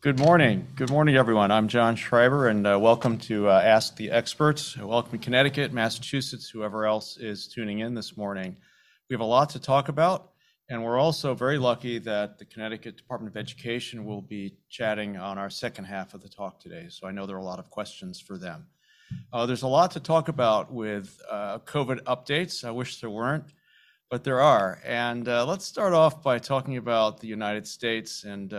Good morning. Good morning, everyone. I'm John Schreiber, and uh, welcome to uh, Ask the Experts. Welcome Connecticut, Massachusetts, whoever else is tuning in this morning. We have a lot to talk about, and we're also very lucky that the Connecticut Department of Education will be chatting on our second half of the talk today, so I know there are a lot of questions for them. Uh, there's a lot to talk about with COVID updates. I wish there weren't, but there are. And let's start off by talking about the United States and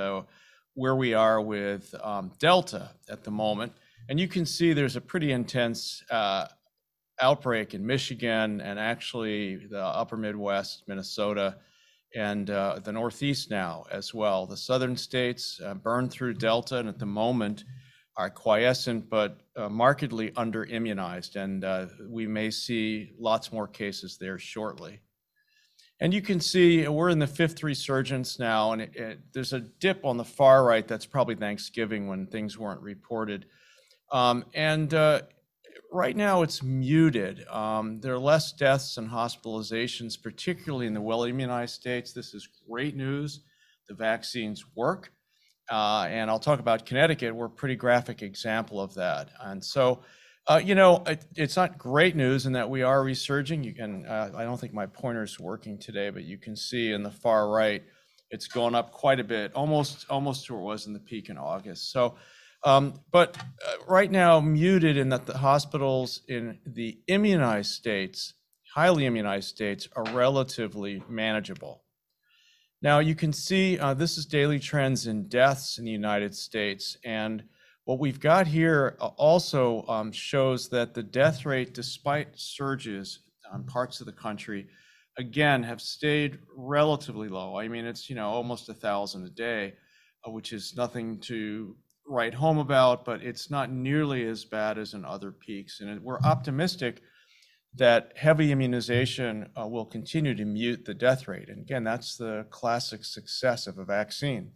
where we are with um, Delta at the moment. And you can see there's a pretty intense uh, outbreak in Michigan and actually the upper Midwest, Minnesota, and uh, the Northeast now as well. The southern states uh, burned through Delta and at the moment are quiescent but markedly under-immunized, and we may see lots more cases there shortly. And you can see we're in the fifth resurgence now, and there's a dip on the far right. That's probably Thanksgiving when things weren't reported. Um, and uh, right now it's muted. Um, there are less deaths and hospitalizations, particularly in the well-immunized states. This is great news. The vaccines work. Uh, and I'll talk about Connecticut. We're a pretty graphic example of that. You know, it's not great news in that we are resurging. You can, uh, I don't think my pointer's working today, but you can see in the far right it's gone up quite a bit, almost almost to where it was in the peak in August. So, um, but uh, right now muted in that the hospitals in the immunized states, highly immunized states, are relatively manageable. Now you can see this is daily trends in deaths in the United States, and what we've got here uh, also um, shows that the death rate, despite surges on parts of the country, again, have stayed relatively low. I mean, it's, you know, almost 1,000 a day, uh, which is nothing to write home about, but it's not nearly as bad as in other peaks. And we're optimistic that heavy immunization uh, will continue to mute the death rate. And again, that's the classic success of a vaccine.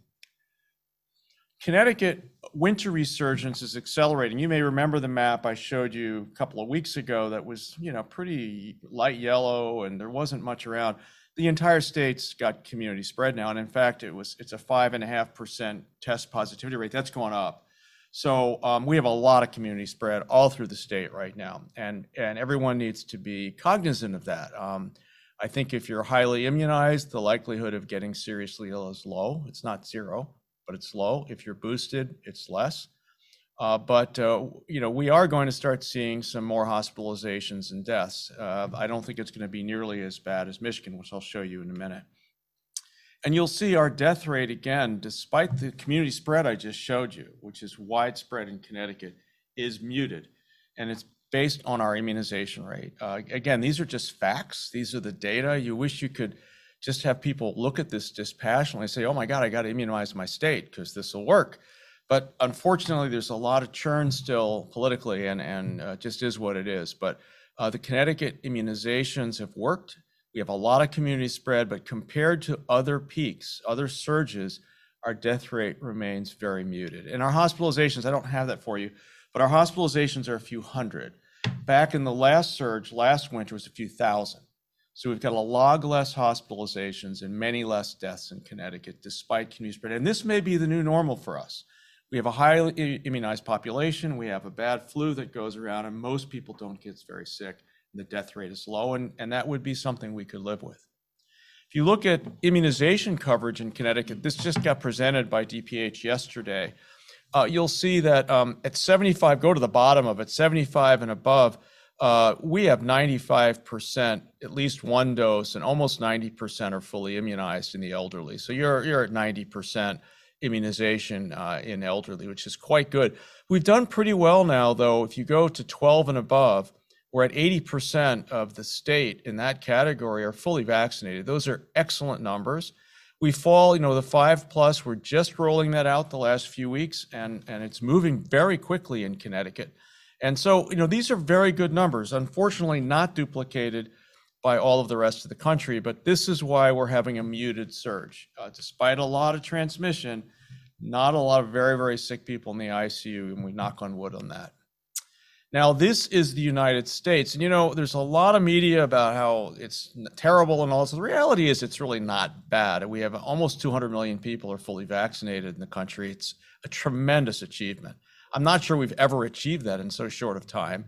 Connecticut winter resurgence is accelerating. You may remember the map I showed you a couple of weeks ago that was, you know, pretty light yellow and there wasn't much around. The entire state's got community spread now, and in fact, it was it's a 5.5% test positivity rate. That's gone up. So um, we have a lot of community spread all through the state right now, and and everyone needs to be cognizant of that. I think if you're highly immunized, the likelihood of getting seriously ill is low. It's not zero, but it's low. If you're boosted, it's less. Uh, but uh, you know, we are going to start seeing some more hospitalizations and deaths. Uh, I don't think it's gonna be nearly as bad as Michigan, which I'll show you in a minute. And you'll see our death rate, again, despite the community spread I just showed you, which is widespread in Connecticut, is muted, and it's based on our immunization rate. Again, these are just facts. These are the data. You wish you could just have people look at this dispassionately and say, "Oh my God, I gotta immunize my state because this'll work." But unfortunately, there's a lot of churn still politically and and uh, just is what it is. But uh, the Connecticut immunizations have worked. We have a lot of community spread, but compared to other peaks, other surges, our death rate remains very muted. And our hospitalizations, I don't have that for you, but our hospitalizations are a few hundred. Back in the last surge, last winter, was a few thousand. So we've got a lot less hospitalizations and many less deaths in Connecticut despite community spread. And this may be the new normal for us. We have a highly immunized population. We have a bad flu that goes around, and most people don't get very sick, and the death rate is low, and that would be something we could live with. If you look at immunization coverage in Connecticut, this just got presented by DPH yesterday, uh, you'll see that um, at 75, go to the bottom of it, 75 and above, Uh, we have 95% at least one dose, and almost 90% are fully immunized in the elderly. So you're at 90% immunization uh, in elderly, which is quite good. We've done pretty well now, though. If you go to 12 and above, we're at 80% of the state in that category are fully vaccinated. Those are excellent numbers. We fall, you know, the 5+, we're just rolling that out the last few weeks, and it's moving very quickly in Connecticut. And so, you know, these are very good numbers. Unfortunately, not duplicated by all of the rest of the country, but this is why we're having a muted surge. Uh, despite a lot of transmission, not a lot of very, very sick people in the ICU, and we knock on wood on that. Now, this is the United States. And you know, there's a lot of media about how it's terrible and all this. The reality is, it's really not bad. We have almost 200 million people are fully vaccinated in the country. It's a tremendous achievement. I'm not sure we've ever achieved that in so short of time.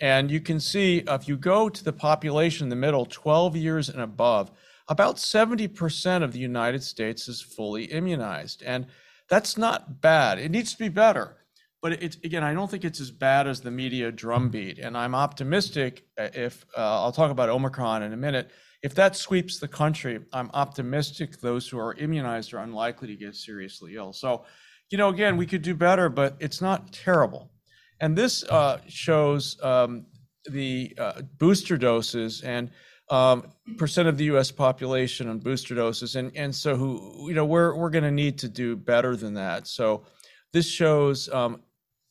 And you can see if you go to the population in the middle, 12 years and above, about 70% of the United States is fully immunized. And that's not bad. It needs to be better. But again, I don't think it's as bad as the media drumbeat, and I'm optimistic. Uh, if uh, I'll talk about Omicron in a minute, if that sweeps the country, I'm optimistic those who are immunized are unlikely to get seriously ill. So, you know, again, we could do better, but it's not terrible. And this uh, shows um, the uh, booster doses and um, percent of the U.S. population on booster doses, and and so who you know we're we're going to need to do better than that. So this shows um,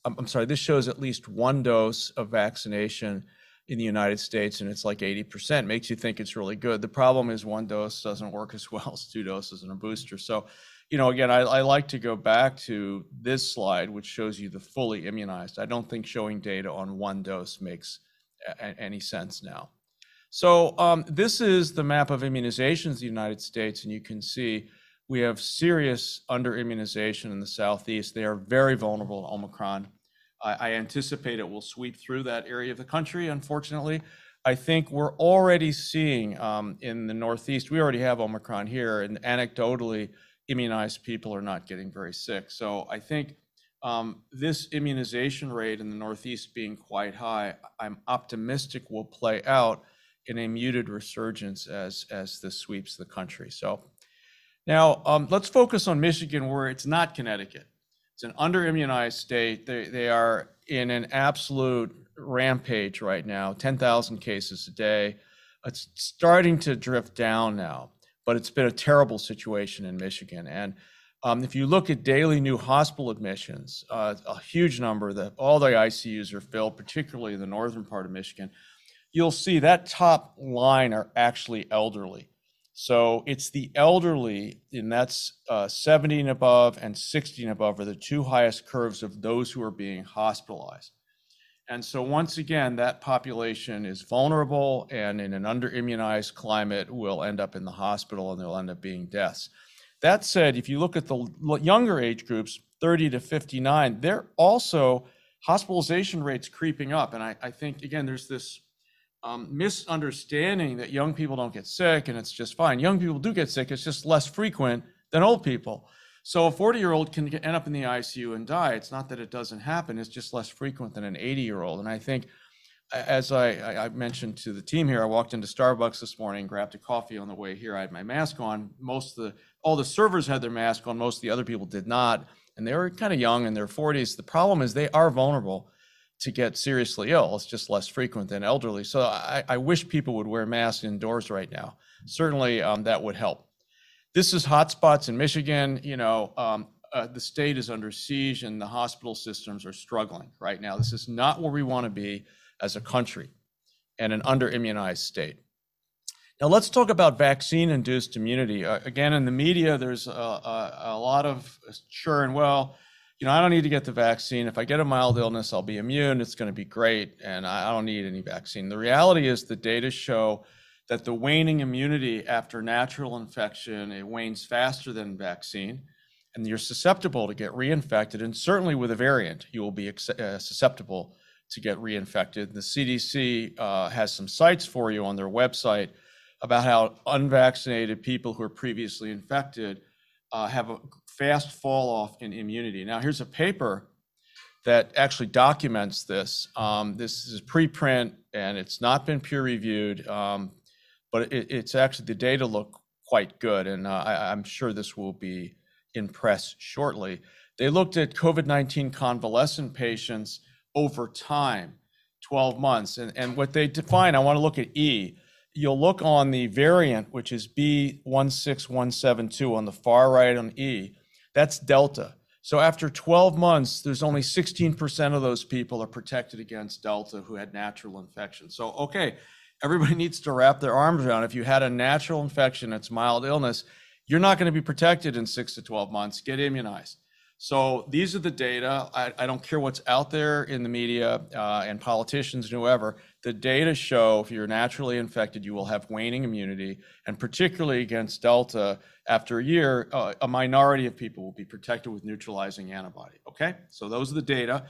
I'm sorry, this shows at least one dose of vaccination in the United States, and it's like 80%. Makes you think it's really good. The problem is one dose doesn't work as well as two doses and a booster. So, you know, again, I, I like to go back to this slide, which shows you the fully immunized. I don't think showing data on one dose makes a- any sense now. So um, this is the map of immunizations in the United States, and you can see we have serious under-immunization in the Southeast. They are very vulnerable to Omicron. I anticipate it will sweep through that area of the country, unfortunately. I think we're already seeing um, in the Northeast, we already have Omicron here, and anecdotally, immunized people are not getting very sick. So I think um, this immunization rate in the Northeast being quite high, I'm optimistic will play out in a muted resurgence as as this sweeps the country. So now, um, let's focus on Michigan, where it's not Connecticut. It's an under-immunized state. They, they are in an absolute rampage right now, 10,000 cases a day. It's starting to drift down now, but it's been a terrible situation in Michigan. And um, if you look at daily new hospital admissions, uh, a huge number that all the ICUs are filled, particularly in the northern part of Michigan, you'll see that top line are actually elderly. So it's the elderly, and that's uh, 70 and above and 60 and above are the two highest curves of those who are being hospitalized. And so once again, that population is vulnerable and in an under-immunized climate will end up in the hospital and there'll end up being deaths. That said, if you look at the younger age groups, 30 to 59, they're also hospitalization rates creeping up. And I, I think, again, there's this um, misunderstanding that young people don't get sick and it's just fine. Young people do get sick, it's just less frequent than old people. So a 40 year old can end up in the ICU and die. It's not that it doesn't happen, it's just less frequent than an 80 year old. And I think, as I, I, mentioned to the team here, I walked into Starbucks this morning, grabbed a coffee on the way here. I had my mask on. Most of the, all the servers had their mask on, most of the other people did not. And they were kind of young in their 40s. The problem is they are vulnerable to get seriously ill. It's just less frequent than elderly. So I, I wish people would wear masks indoors right now. Certainly, um, that would help. This is hotspots in Michigan. You know, um, uh, the state is under siege and the hospital systems are struggling right now. This is not where we want to be as a country and an under immunized state. Now, let's talk about vaccine induced immunity. Uh, again, in the media, there's a, a, a lot of sure and well, you know, I don't need to get the vaccine. If I get a mild illness, I'll be immune. It's going to be great, and I don't need any vaccine. The reality is, the data show that the waning immunity after natural infection it wanes faster than vaccine, and you're susceptible to get reinfected. And certainly with a variant, you will be uh, susceptible to get reinfected. The CDC uh, has some sites for you on their website about how unvaccinated people who are previously infected uh, have a fast fall off in immunity. Now, here's a paper that actually documents this. Um, this is preprint and it's not been peer reviewed, um, but it, it's actually the data look quite good, and uh, I, I'm sure this will be in press shortly. They looked at COVID 19 convalescent patients over time, 12 months, and, and what they define, I want to look at E you'll look on the variant, which is B16172 on the far right on E, that's Delta. So after 12 months, there's only 16% of those people are protected against Delta who had natural infection. So, okay, everybody needs to wrap their arms around. If you had a natural infection, it's mild illness, you're not going to be protected in six to 12 months. Get immunized. So these are the data. I, I don't care what's out there in the media uh, and politicians and whoever. The data show if you're naturally infected, you will have waning immunity, and particularly against Delta, after a year, uh, a minority of people will be protected with neutralizing antibody. Okay, so those are the data.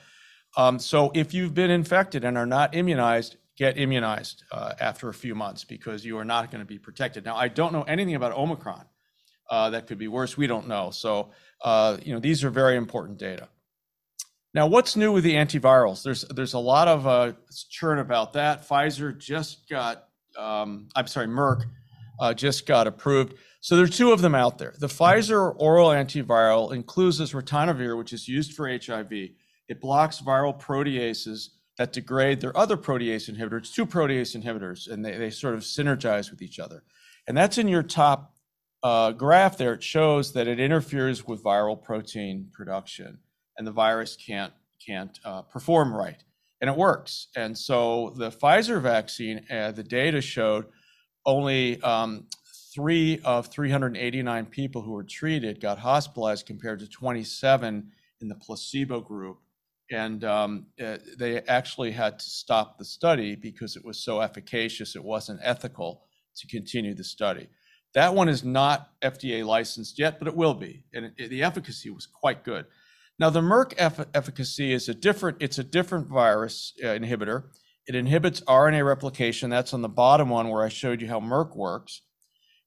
Um, so if you've been infected and are not immunized, get immunized uh, after a few months because you are not going to be protected. Now, I don't know anything about Omicron. Uh, that could be worse. We don't know. So uh, you know, these are very important data. Now, what's new with the antivirals? There's there's a lot of uh, churn about that. Pfizer just got, um, I'm sorry, Merck uh, just got approved. So there are two of them out there. The Pfizer oral antiviral includes this ritonavir, which is used for HIV. It blocks viral proteases that degrade their other protease inhibitors, two protease inhibitors, and they, they sort of synergize with each other. And that's in your top uh, graph there, it shows that it interferes with viral protein production, and the virus can't can't uh, perform right, and it works. And so the Pfizer vaccine, uh, the data showed only um, three of 389 people who were treated got hospitalized compared to 27 in the placebo group. And um, uh, they actually had to stop the study because it was so efficacious, it wasn't ethical to continue the study. That one is not FDA licensed yet, but it will be, and the efficacy was quite good. Now, the Merck eff- efficacy is a different. It's a different virus uh, inhibitor. It inhibits RNA replication. That's on the bottom one where I showed you how Merck works.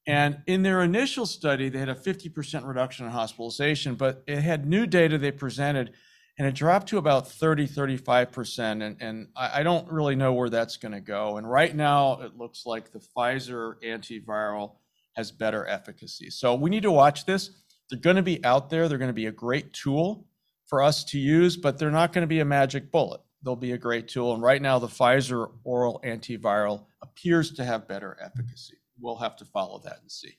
And in their initial study, they had a 50% reduction in hospitalization, but it had new data they presented, and it dropped to about 30, 35%. And, and I, I don't really know where that's going to go. And right now, it looks like the Pfizer antiviral has better efficacy. So we need to watch this. They're going to be out there. They're going to be a great tool for us to use, but they're not going to be a magic bullet. They'll be a great tool. And right now, the Pfizer oral antiviral appears to have better efficacy. We'll have to follow that and see.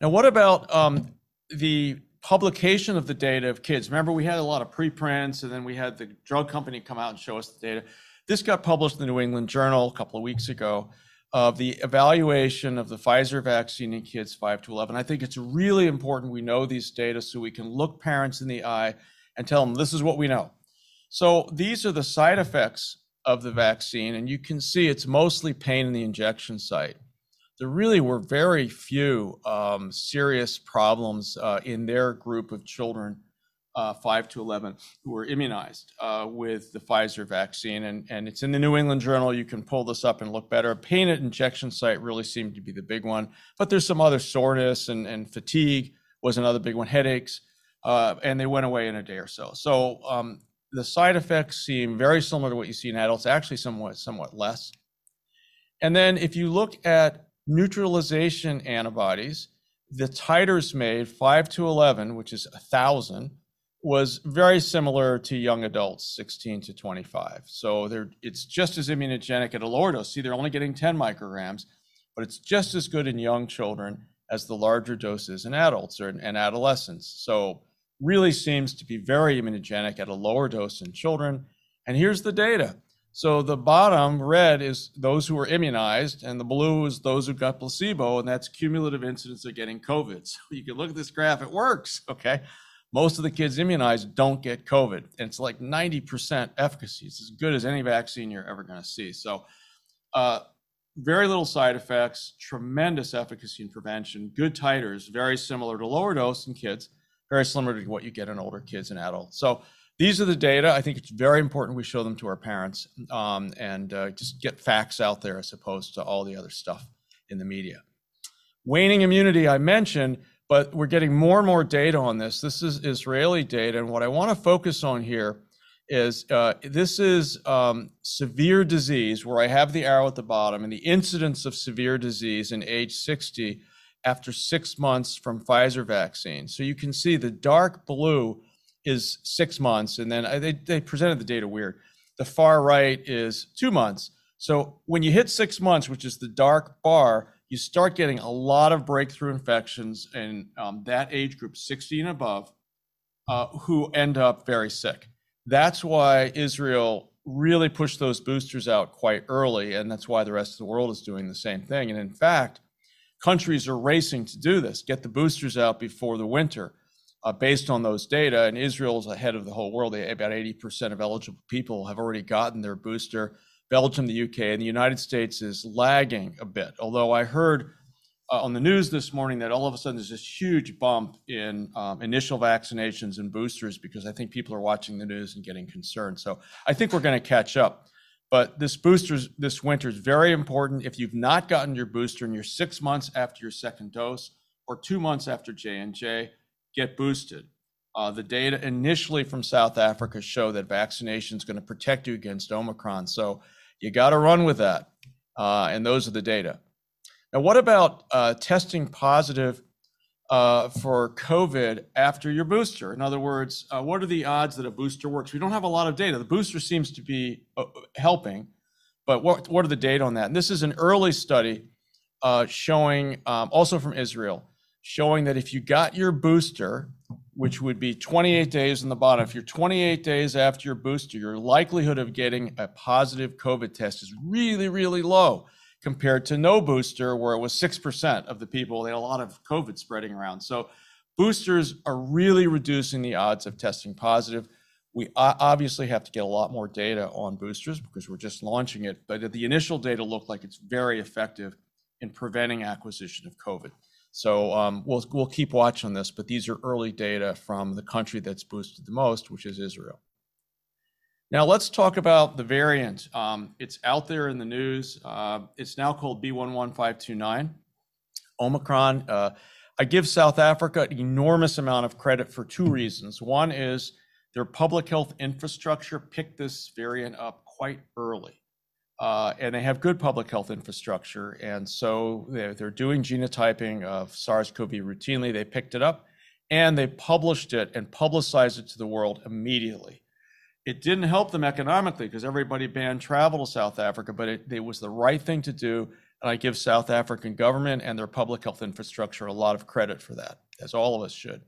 Now, what about um, the publication of the data of kids? Remember, we had a lot of preprints, and then we had the drug company come out and show us the data. This got published in the New England Journal a couple of weeks ago of the evaluation of the Pfizer vaccine in kids 5 to 11. I think it's really important we know these data so we can look parents in the eye and tell them this is what we know. So these are the side effects of the vaccine, and you can see it's mostly pain in the injection site. There really were very few um, serious problems uh, in their group of children uh, 5 to 11 who were immunized uh, with the Pfizer vaccine. And, and it's in the New England Journal. You can pull this up and look better. Pain at injection site really seemed to be the big one, but there's some other soreness and, and fatigue was another big one, headaches, uh, and they went away in a day or so. So um, the side effects seem very similar to what you see in adults, actually somewhat somewhat less. And then if you look at neutralization antibodies, the titers made 5 to 11, which is 1,000, was very similar to young adults, 16 to 25. So they're, it's just as immunogenic at a lower dose. See, they're only getting 10 micrograms, but it's just as good in young children as the larger doses in adults or in, adolescents. So really seems to be very immunogenic at a lower dose in children. And here's the data. So the bottom red is those who were immunized, and the blue is those who got placebo, and that's cumulative incidence of getting COVID. So you can look at this graph, it works, okay? most of the kids immunized don't get COVID. And it's like 90% efficacy. It's as good as any vaccine you're ever going to see. So, uh, very little side effects, tremendous efficacy in prevention, good titers, very similar to lower dose in kids, very similar to what you get in older kids and adults. So, these are the data. I think it's very important we show them to our parents um, and uh, just get facts out there as opposed to all the other stuff in the media. Waning immunity, I mentioned but we're getting more and more data on this. This is Israeli data, and what I want to focus on here is uh, this is um, severe disease, where I have the arrow at the bottom, and the incidence of severe disease in age 60 after six months from Pfizer vaccine. So you can see the dark blue is six months, and then I, they, they presented the data weird. The far right is two months. So when you hit six months, which is the dark bar, you start getting a lot of breakthrough infections in um, that age group, 60 and above, uh, who end up very sick. That's why Israel really pushed those boosters out quite early, and that's why the rest of the world is doing the same thing. And in fact, countries are racing to do this, get the boosters out before the winter. Uh, based on those data. And Israel is ahead of the whole world. About 80% of eligible people have already gotten their booster. Belgium, the UK, and the United States is lagging a bit. Although I heard uh, on the news this morning that all of a sudden there's this huge bump in um, initial vaccinations and boosters because I think people are watching the news and getting concerned. So I think we're going to catch up. But this booster this winter is very important. If you've not gotten your booster and you're six months after your second dose or two months after J and J, get boosted. Uh, the data initially from South Africa show that vaccination is going to protect you against Omicron. So you got to run with that. Uh, and those are the data. Now, what about uh, testing positive uh, for COVID after your booster? In other words, uh, what are the odds that a booster works? We don't have a lot of data. The booster seems to be uh, helping, but what, what are the data on that? And this is an early study showing, um, also from Israel, showing that if you got your booster, which would be 28 days in the bottom, if you're 28 days after your booster, your likelihood of getting a positive COVID test is really, really low compared to no booster, where it was 6% of the people. They had a lot of COVID spreading around. So boosters are really reducing the odds of testing positive. We obviously have to get a lot more data on boosters because we're just launching it, but the initial data look like it's very effective in preventing acquisition of COVID. So um, we'll, we'll keep watching this, but these are early data from the country that's boosted the most, which is Israel. Now let's talk about the variant. Um, it's out there in the news. Uh, it's now called B11529. Omicron. Uh, I give South Africa an enormous amount of credit for two reasons. One is their public health infrastructure picked this variant up quite early. Uh, and they have good public health infrastructure. And so they're, they're doing genotyping of SARS CoV routinely. They picked it up and they published it and publicized it to the world immediately it didn't help them economically because everybody banned travel to South Africa, but it, it, was the right thing to do. And I give South African government and their public health infrastructure a lot of credit for that, as all of us should.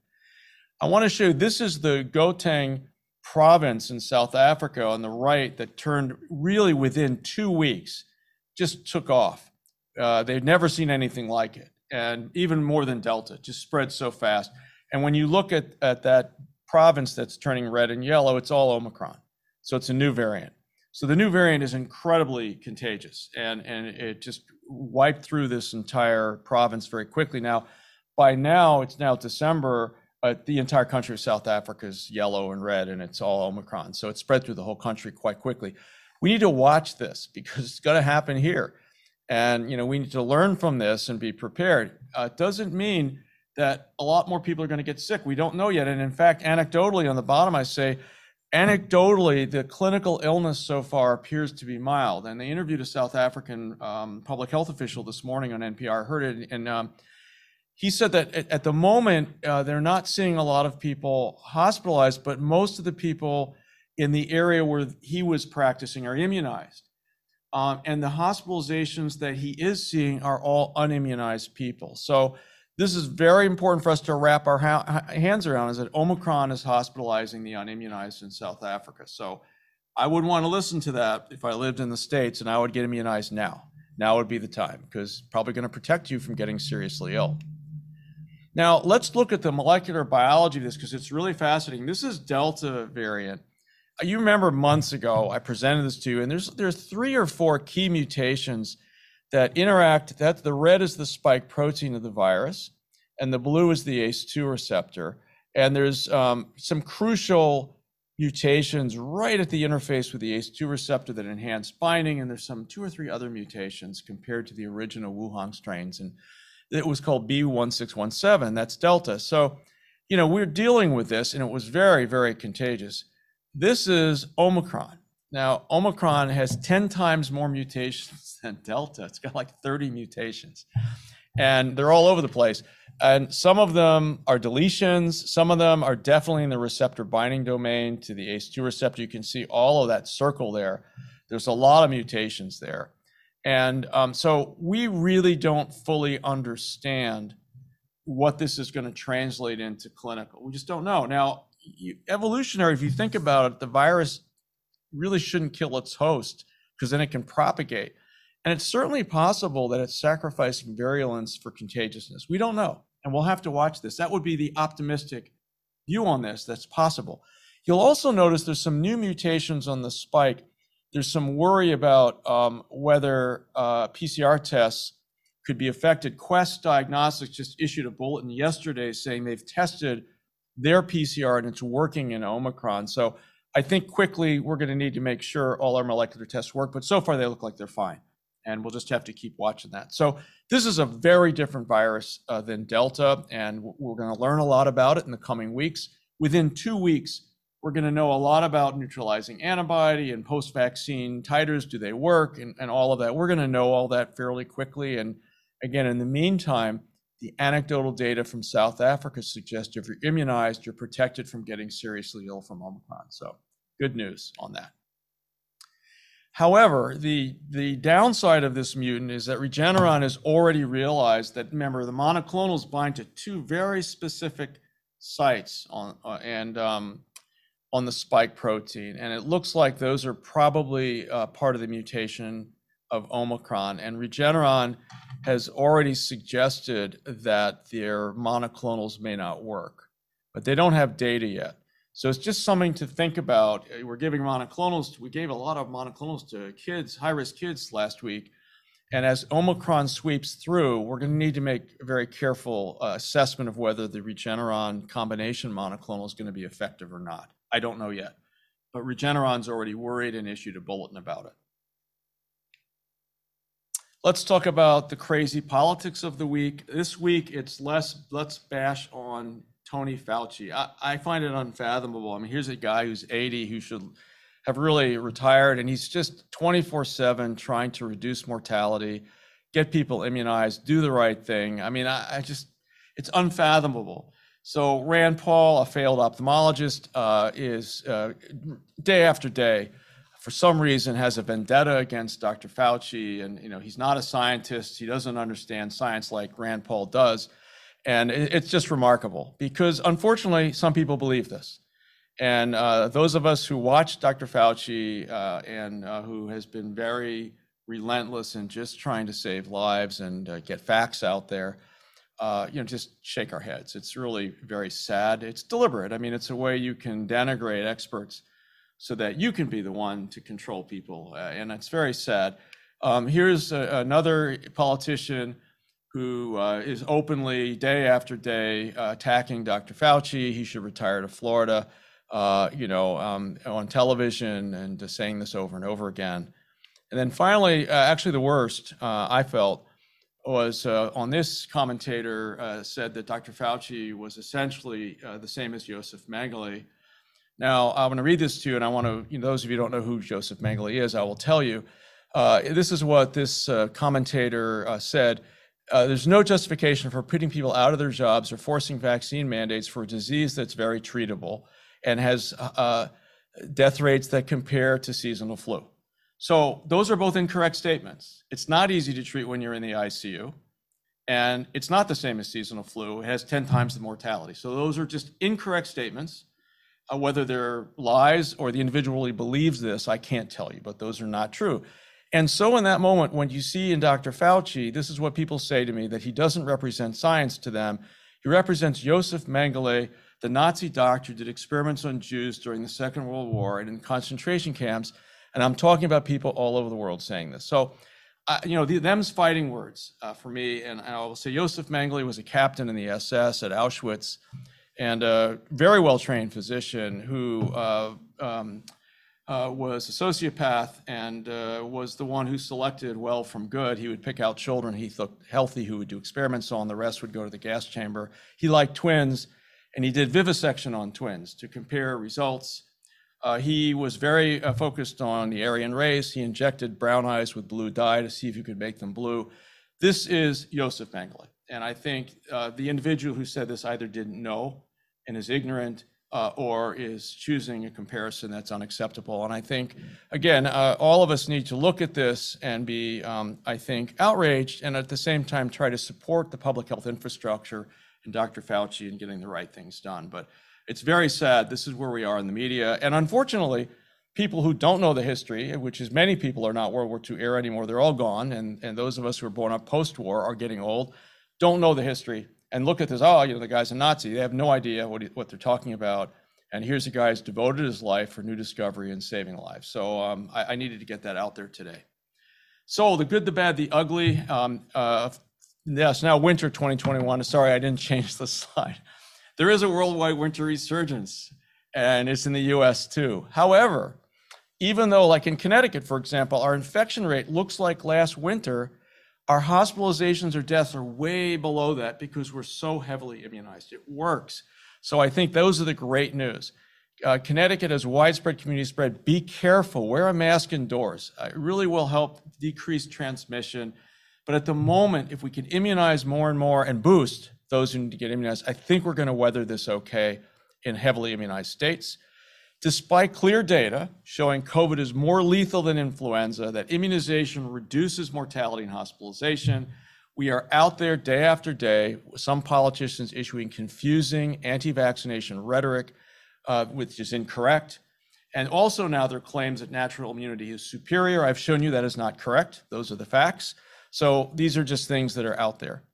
I want to show you this is the Gauteng province in South Africa on the right that turned really within two weeks, just took off. Uh, they've never seen anything like it. And even more than Delta, just spread so fast. And when you look at, at that province that's turning red and yellow, it's all Omicron. So it's a new variant. So the new variant is incredibly contagious and, and it just wiped through this entire province very quickly. Now, by now, it's now December, uh, the entire country of South Africa is yellow and red and it's all Omicron. So it spread through the whole country quite quickly. We need to watch this because it's going to happen here. And, you know, we need to learn from this and be prepared. Uh, it doesn't mean that a lot more people are going to get sick. We don't know yet. And in fact, anecdotally, on the bottom, I say, anecdotally, the clinical illness so far appears to be mild. And they interviewed a South African um, public health official this morning on NPR, heard it, and um, he said that at, at the moment, uh, they're not seeing a lot of people hospitalized, but most of the people in the area where he was practicing are immunized. Um, and the hospitalizations that he is seeing are all unimmunized people. So this is very important for us to wrap our ha- hands around is that Omicron is hospitalizing the unimmunized in South Africa. So I would want to listen to that if I lived in the States and I would get immunized now. Now would be the time because probably going to protect you from getting seriously ill. Now, let's look at the molecular biology of this because it's really fascinating. This is Delta variant. You remember months ago, I presented this to you, and there's, there's three or four key mutations that interact. That the red is the spike protein of the virus, and the blue is the ACE2 receptor. And there's um, some crucial mutations right at the interface with the ACE2 receptor that enhance binding, and there's some two or three other mutations compared to the original Wuhan strains, and it was called B1617. That's Delta. So, you know, we're dealing with this, and it was very, very contagious. This is Omicron. Now, Omicron has 10 times more mutations than Delta. It's got like 30 mutations, and they're all over the place. And some of them are deletions, some of them are definitely in the receptor binding domain to the ACE2 receptor. You can see all of that circle there. There's a lot of mutations there. And um, so we really don't fully understand what this is going to translate into clinical. We just don't know. Now, you, evolutionary, if you think about it, the virus really shouldn't kill its host because then it can propagate. And it's certainly possible that it's sacrificing virulence for contagiousness. We don't know. And we'll have to watch this. That would be the optimistic view on this. That's possible. You'll also notice there's some new mutations on the spike. There's some worry about um, whether uh, PCR tests could be affected. Quest Diagnostics just issued a bulletin yesterday saying they've tested their PCR and it's working in Omicron. So I think quickly we're going to need to make sure all our molecular tests work, but so far they look like they're fine. And we'll just have to keep watching that. So this is a very different virus uh, than Delta, and we're going to learn a lot about it in the coming weeks. Within two weeks, we're going to know a lot about neutralizing antibody and post-vaccine titers. Do they work? And, and all of that. We're going to know all that fairly quickly. And again, in the meantime, the anecdotal data from South Africa suggests if you're immunized, you're protected from getting seriously ill from Omicron. So good news on that. However, the, the downside of this mutant is that Regeneron has already realized that, remember, the monoclonals bind to two very specific sites on, uh, and um, on the spike protein. And it looks like those are probably uh, part of the mutation of Omicron. And Regeneron has already suggested that their monoclonals may not work, but they don't have data yet. So it's just something to think about. We're giving monoclonals, we gave a lot of monoclonals to kids, high risk kids last week. And as Omicron sweeps through, we're going to need to make a very careful uh, assessment of whether the Regeneron combination monoclonal is going to be effective or not. I don't know yet. But Regeneron's already worried and issued a bulletin about it. Let's talk about the crazy politics of the week. This week, it's less, let's bash on Tony Fauci. I, I find it unfathomable. I mean, here's a guy who's 80 who should have really retired, and he's just 24 7 trying to reduce mortality, get people immunized, do the right thing. I mean, I, I just, it's unfathomable. So, Rand Paul, a failed ophthalmologist, uh, is uh, day after day, for some reason, has a vendetta against Dr. Fauci. And, you know, he's not a scientist, he doesn't understand science like Rand Paul does. And it's just remarkable because unfortunately, some people believe this. And uh, those of us who watch Dr. Fauci uh, and uh, who has been very relentless in just trying to save lives and uh, get facts out there, uh, you know, just shake our heads. It's really very sad. It's deliberate. I mean, it's a way you can denigrate experts so that you can be the one to control people, uh, and it's very sad. Um, here's a, another politician who uh, is openly, day after day, uh, attacking Dr. Fauci. He should retire to Florida, uh, you know, um, on television and saying this over and over again. And then finally, actually, the worst I felt was uh, on this commentator said that Dr. Fauci was essentially the same as Joseph Mengele. Now, I'm going to read this to you, and I want to, you know, those of you who don't know who Joseph Mengele is, I will tell you. this is what this commentator said. Uh, there's no justification for putting people out of their jobs or forcing vaccine mandates for a disease that's very treatable and has uh, death rates that compare to seasonal flu. So those are both incorrect statements. It's not easy to treat when you're in the ICU, and it's not the same as seasonal flu. It has 10 times the mortality. So those are just incorrect statements. Uh, whether they're lies or the individual believes this, I can't tell you, but those are not true. And so, in that moment, when you see in Dr. Fauci, this is what people say to me that he doesn't represent science to them. He represents Joseph Mengele, the Nazi doctor who did experiments on Jews during the Second World War and in concentration camps. And I'm talking about people all over the world saying this. So, uh, you know, the, them's fighting words uh, for me. And I will say Joseph Mengele was a captain in the SS at Auschwitz and a very well trained physician who. Uh, um, uh, was a sociopath and uh, was the one who selected well from good. He would pick out children he thought healthy who would do experiments on. The rest would go to the gas chamber. He liked twins, and he did vivisection on twins to compare results. Uh, he was very uh, focused on the Aryan race. He injected brown eyes with blue dye to see if you could make them blue. This is Josef Mengele. And I think uh, the individual who said this either didn't know and is ignorant uh, or is choosing a comparison that's unacceptable. And I think, again, uh, all of us need to look at this and be, um, I think, outraged and at the same time try to support the public health infrastructure and Dr. Fauci in getting the right things done. But it's very sad. This is where we are in the media. And unfortunately, people who don't know the history, which is many people are not World War II era anymore, they're all gone. And, and those of us who were born up post war are getting old, don't know the history and look at this. Oh, you know, the guy's a Nazi. They have no idea what he, what they're talking about. And here's a guy who's devoted his life for new discovery and saving lives. So um, I, I, needed to get that out there today. So the good, the bad, the ugly. Um, uh, yes, now winter 2021. Sorry, I didn't change the slide. There is a worldwide winter resurgence, and it's in the U.S. too. However, even though, like in Connecticut, for example, our infection rate looks like last winter, our hospitalizations or deaths are way below that because we're so heavily immunized. It works. So I think those are the great news. Uh, Connecticut has widespread community spread. Be careful. Wear a mask indoors. Uh, it really will help decrease transmission. But at the moment, if we can immunize more and more and boost those who need to get immunized, I think we're going to weather this okay in heavily immunized states. Despite clear data showing COVID is more lethal than influenza, that immunization reduces mortality and hospitalization, we are out there day after day, some politicians issuing confusing anti vaccination rhetoric, uh, which is incorrect. And also now their claims that natural immunity is superior. I've shown you that is not correct. Those are the facts. So these are just things that are out there.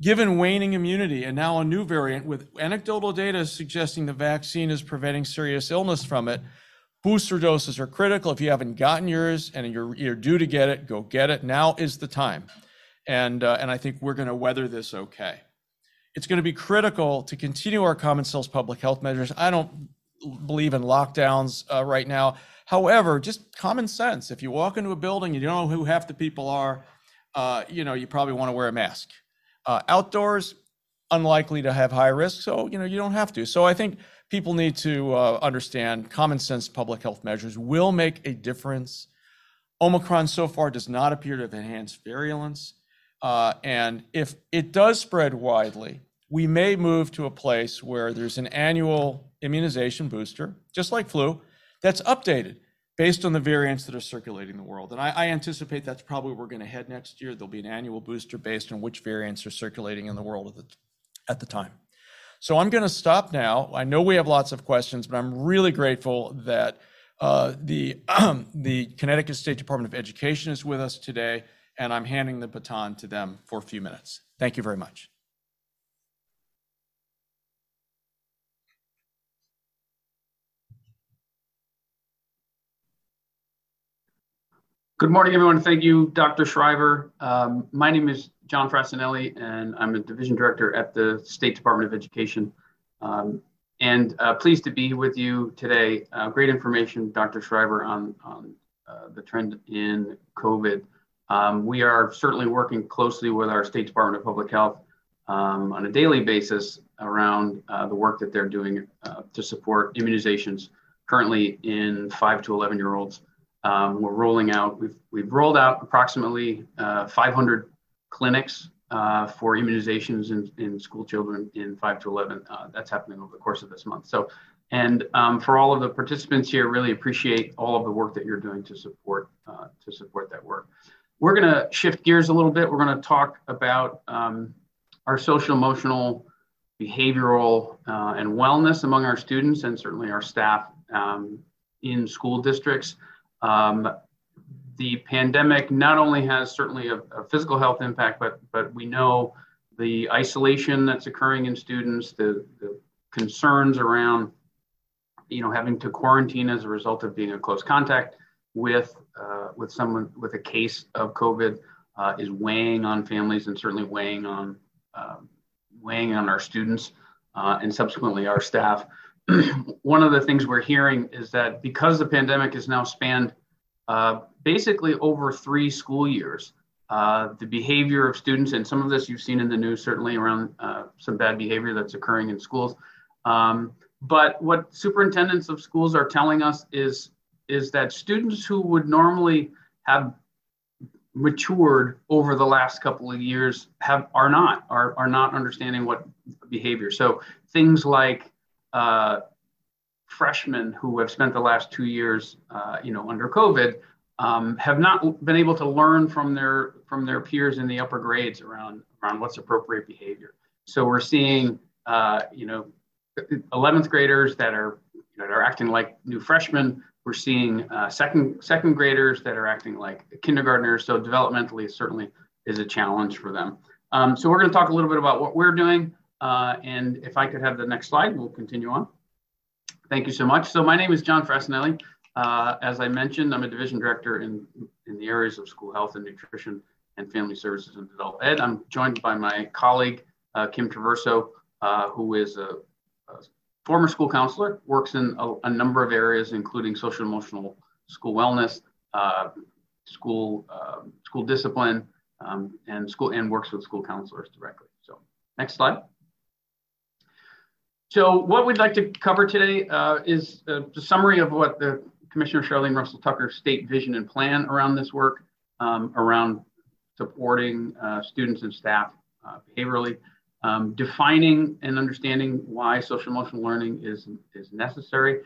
Given waning immunity and now a new variant with anecdotal data suggesting the vaccine is preventing serious illness from it, booster doses are critical. If you haven't gotten yours and you're, you're due to get it, go get it. Now is the time. And, uh, and I think we're going to weather this okay. It's going to be critical to continue our common sense public health measures. I don't believe in lockdowns uh, right now. However, just common sense. If you walk into a building, and you don't know who half the people are, uh, you know, you probably want to wear a mask. Uh, outdoors, unlikely to have high risk, so you know you don't have to. So I think people need to uh, understand common sense public health measures will make a difference. Omicron so far does not appear to have enhanced virulence, uh, and if it does spread widely, we may move to a place where there's an annual immunization booster, just like flu, that's updated based on the variants that are circulating the world. And I, I anticipate that's probably where we're going to head next year. There'll be an annual booster based on which variants are circulating in the world at the, at the time. So I'm going to stop now. I know we have lots of questions, but I'm really grateful that uh, the, the Connecticut State Department of Education is with us today, and I'm handing the baton to them for a few minutes. Thank you very much. Good morning, everyone. Thank you, Dr. Schreiber. Um, my name is John Frassinelli, and I'm a division director at the State Department of Education. Um, and uh, pleased to be with you today. Uh, great information, Dr. Schreiber, on, on uh, the trend in COVID. Um, we are certainly working closely with our State Department of Public Health um, on a daily basis around uh, the work that they're doing uh, to support immunizations currently in 5 to 11 year olds. Um, we're rolling out, we've, we've rolled out approximately uh, 500 clinics uh, for immunizations in, in school children in 5 to 11. Uh, that's happening over the course of this month. So, and um, for all of the participants here, really appreciate all of the work that you're doing to support, uh, to support that work. We're going to shift gears a little bit. We're going to talk about um, our social emotional behavioral uh, and wellness among our students and certainly our staff um, in school districts. Um, the pandemic not only has certainly a, a, physical health impact, but but we know the isolation that's occurring in students, the, the concerns around you know having to quarantine as a result of being a close contact with uh, with someone with a case of COVID uh, is weighing on families and certainly weighing on uh, weighing on our students uh, and subsequently our staff. one of the things we're hearing is that because the pandemic has now spanned uh, basically over three school years, uh, the behavior of students, and some of this you've seen in the news, certainly around uh, some bad behavior that's occurring in schools. Um, but what superintendents of schools are telling us is, is that students who would normally have matured over the last couple of years have are not are, are not understanding what behavior so things like uh, freshmen who have spent the last two years, uh, you know, under COVID, um, have not been able to learn from their from their peers in the upper grades around around what's appropriate behavior. So we're seeing, uh, you know, 11th graders that are that are acting like new freshmen. We're seeing uh, second second graders that are acting like kindergartners. So developmentally, certainly is a challenge for them. Um, so we're going to talk a little bit about what we're doing. Uh, and if I could have the next slide, we'll continue on. Thank you so much. So my name is John Frassinelli. Uh, as I mentioned, I'm a division director in, in the areas of school health and nutrition and family services and adult ed. I'm joined by my colleague, uh, Kim Traverso, uh, who is a, a, former school counselor, works in a, a, number of areas, including social emotional school wellness, uh, school, um, school discipline, um, and school and works with school counselors directly. So next slide. So what we'd like to cover today uh, is a, a summary of what the Commissioner Charlene Russell Tucker's state vision and plan around this work, um, around supporting uh, students and staff uh, behaviorally, um, defining and understanding why social emotional learning is, is necessary,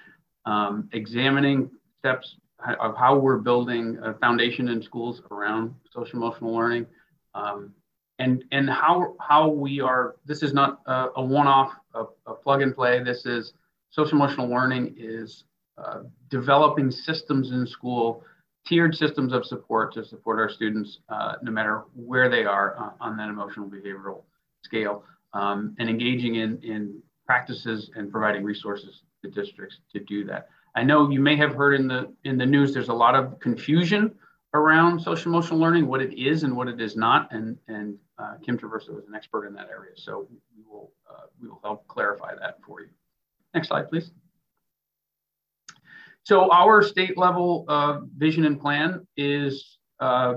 um, examining steps of how we're building a foundation in schools around social emotional learning, um, and and how how we are. This is not a, a one-off, a, a, plug and play. This is social emotional learning is uh, developing systems in school, tiered systems of support to support our students, uh, no matter where they are uh, on that emotional behavioral scale, um, and engaging in in practices and providing resources to districts to do that. I know you may have heard in the in the news there's a lot of confusion around social emotional learning, what it is and what it is not, and and uh, Kim Traverso is an expert in that area, so we will uh, we will help clarify that for you. Next slide, please. So our state level uh, vision and plan is uh,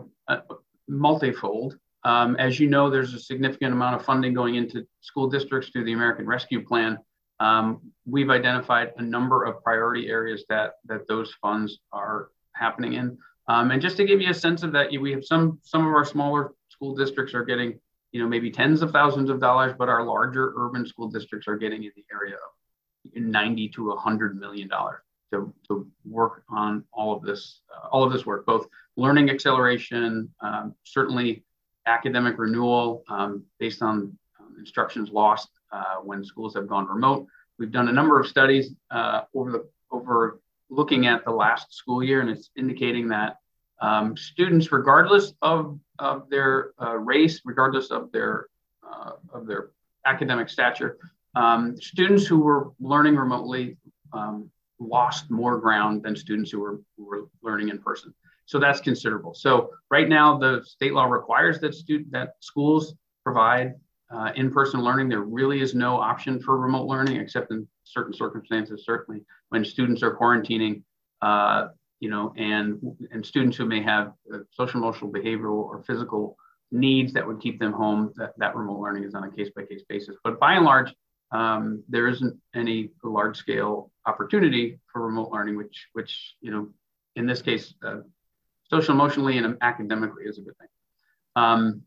multifold. Um, as you know, there's a significant amount of funding going into school districts through the American Rescue Plan um, we've identified a number of priority areas that that those funds are happening in. Um, and just to give you a sense of that, we have some some of our smaller school districts are getting, you know, maybe tens of thousands of dollars, but our larger urban school districts are getting in the area of 90 to 100 million dollars to, to work on all of this uh, all of this work, both learning acceleration, um, certainly academic renewal um, based on um, instructions lost uh, when schools have gone remote. We've done a number of studies uh, over the over looking at the last school year, and it's indicating that um, students, regardless of, of their uh, race, regardless of their uh, of their academic stature, um, students who were learning remotely um, lost more ground than students who were, who were learning in person. So that's considerable. So right now, the state law requires that student that schools provide uh, in-person learning. There really is no option for remote learning except in certain circumstances, certainly when students are quarantining, uh, you know, and, and students who may have uh, social, emotional, behavioral, or physical needs that would keep them home, that, that remote learning is on a case-by-case basis. But by and large, um, there isn't any large-scale opportunity for remote learning, which, which you know, in this case, uh, social, emotionally, and academically is a good thing. Um,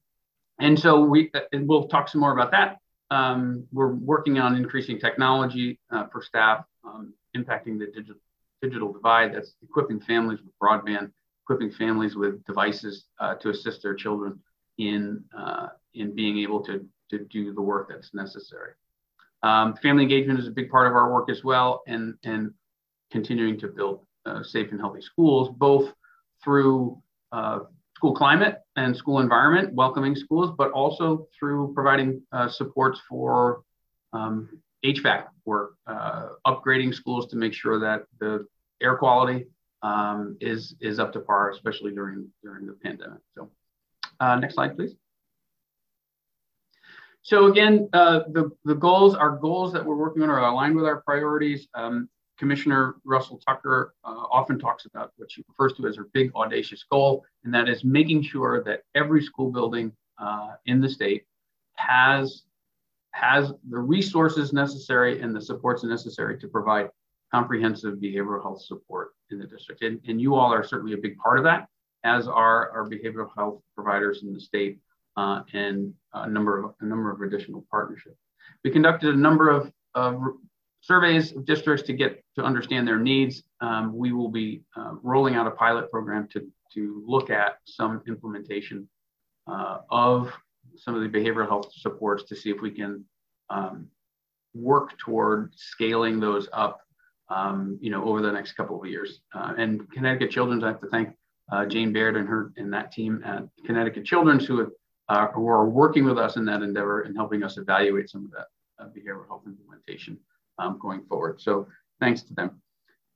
and so we, and we'll talk some more about that. Um, we're working on increasing technology uh, for staff, um, impacting the digital, digital divide. That's equipping families with broadband, equipping families with devices uh, to assist their children in, uh, in being able to, to do the work that's necessary. Um, family engagement is a big part of our work as well, and, and continuing to build uh, safe and healthy schools, both through uh, school climate and school environment, welcoming schools, but also through providing uh, supports for um, HVAC work, uh, upgrading schools to make sure that the air quality um, is is up to par, especially during during the pandemic. So, uh, next slide, please. So again, uh, the the goals, our goals that we're working on are aligned with our priorities. Um, Commissioner Russell Tucker uh, often talks about what she refers to as her big audacious goal, and that is making sure that every school building uh, in the state has has the resources necessary and the supports necessary to provide comprehensive behavioral health support in the district. And, and you all are certainly a big part of that, as are our behavioral health providers in the state uh, and a number of a number of additional partnerships. We conducted a number of, of surveys of districts to get to understand their needs. Um, we will be uh, rolling out a pilot program to, to look at some implementation uh, of some of the behavioral health supports to see if we can um, work toward scaling those up um, you know, over the next couple of years. Uh, and Connecticut Children's, I have to thank uh, Jane Baird and her and that team at Connecticut Children's who have uh, who are working with us in that endeavor and helping us evaluate some of that uh, behavioral health implementation um, going forward. So thanks to them.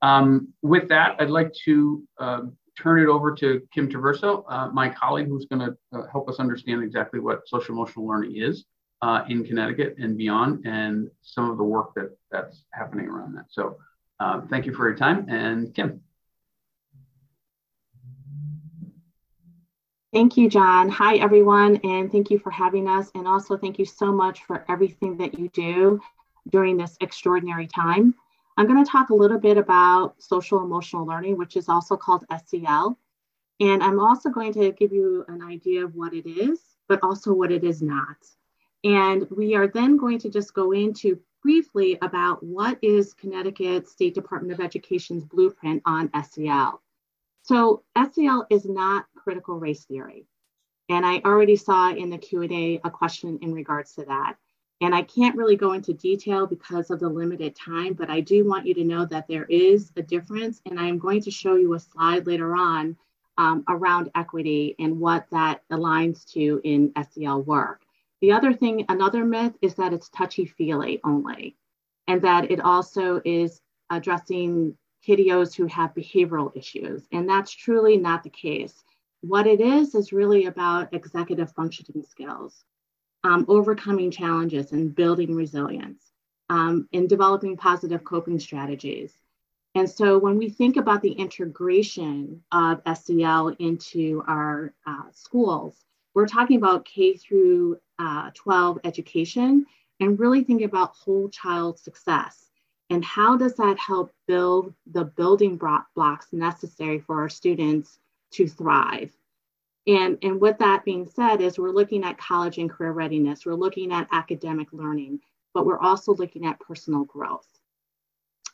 Um, with that, I'd like to uh, turn it over to Kim Traverso, uh, my colleague, who's going to uh, help us understand exactly what social emotional learning is uh, in Connecticut and beyond, and some of the work that that's happening around that. So, uh, thank you for your time, and Kim. Thank you, John. Hi, everyone, and thank you for having us. And also, thank you so much for everything that you do during this extraordinary time. I'm going to talk a little bit about social emotional learning, which is also called SEL. And I'm also going to give you an idea of what it is, but also what it is not. And we are then going to just go into briefly about what is Connecticut State Department of Education's blueprint on SEL. So SEL is not critical race theory. And I already saw in the Q&A a question in regards to that. And I can't really go into detail because of the limited time, but I do want you to know that there is a difference. And I'm going to show you a slide later on um, around equity and what that aligns to in SEL work. The other thing, another myth is that it's touchy feely only, and that it also is addressing kiddos who have behavioral issues. And that's truly not the case. What it is, is really about executive functioning skills um, overcoming challenges and building resilience, um, and developing positive coping strategies. And so when we think about the integration of SEL into our uh, schools, we're talking about K through uh, 12 education and really think about whole child success. And how does that help build the building blocks necessary for our students to thrive? And, and with that being said is we're looking at college and career readiness, we're looking at academic learning, but we're also looking at personal growth.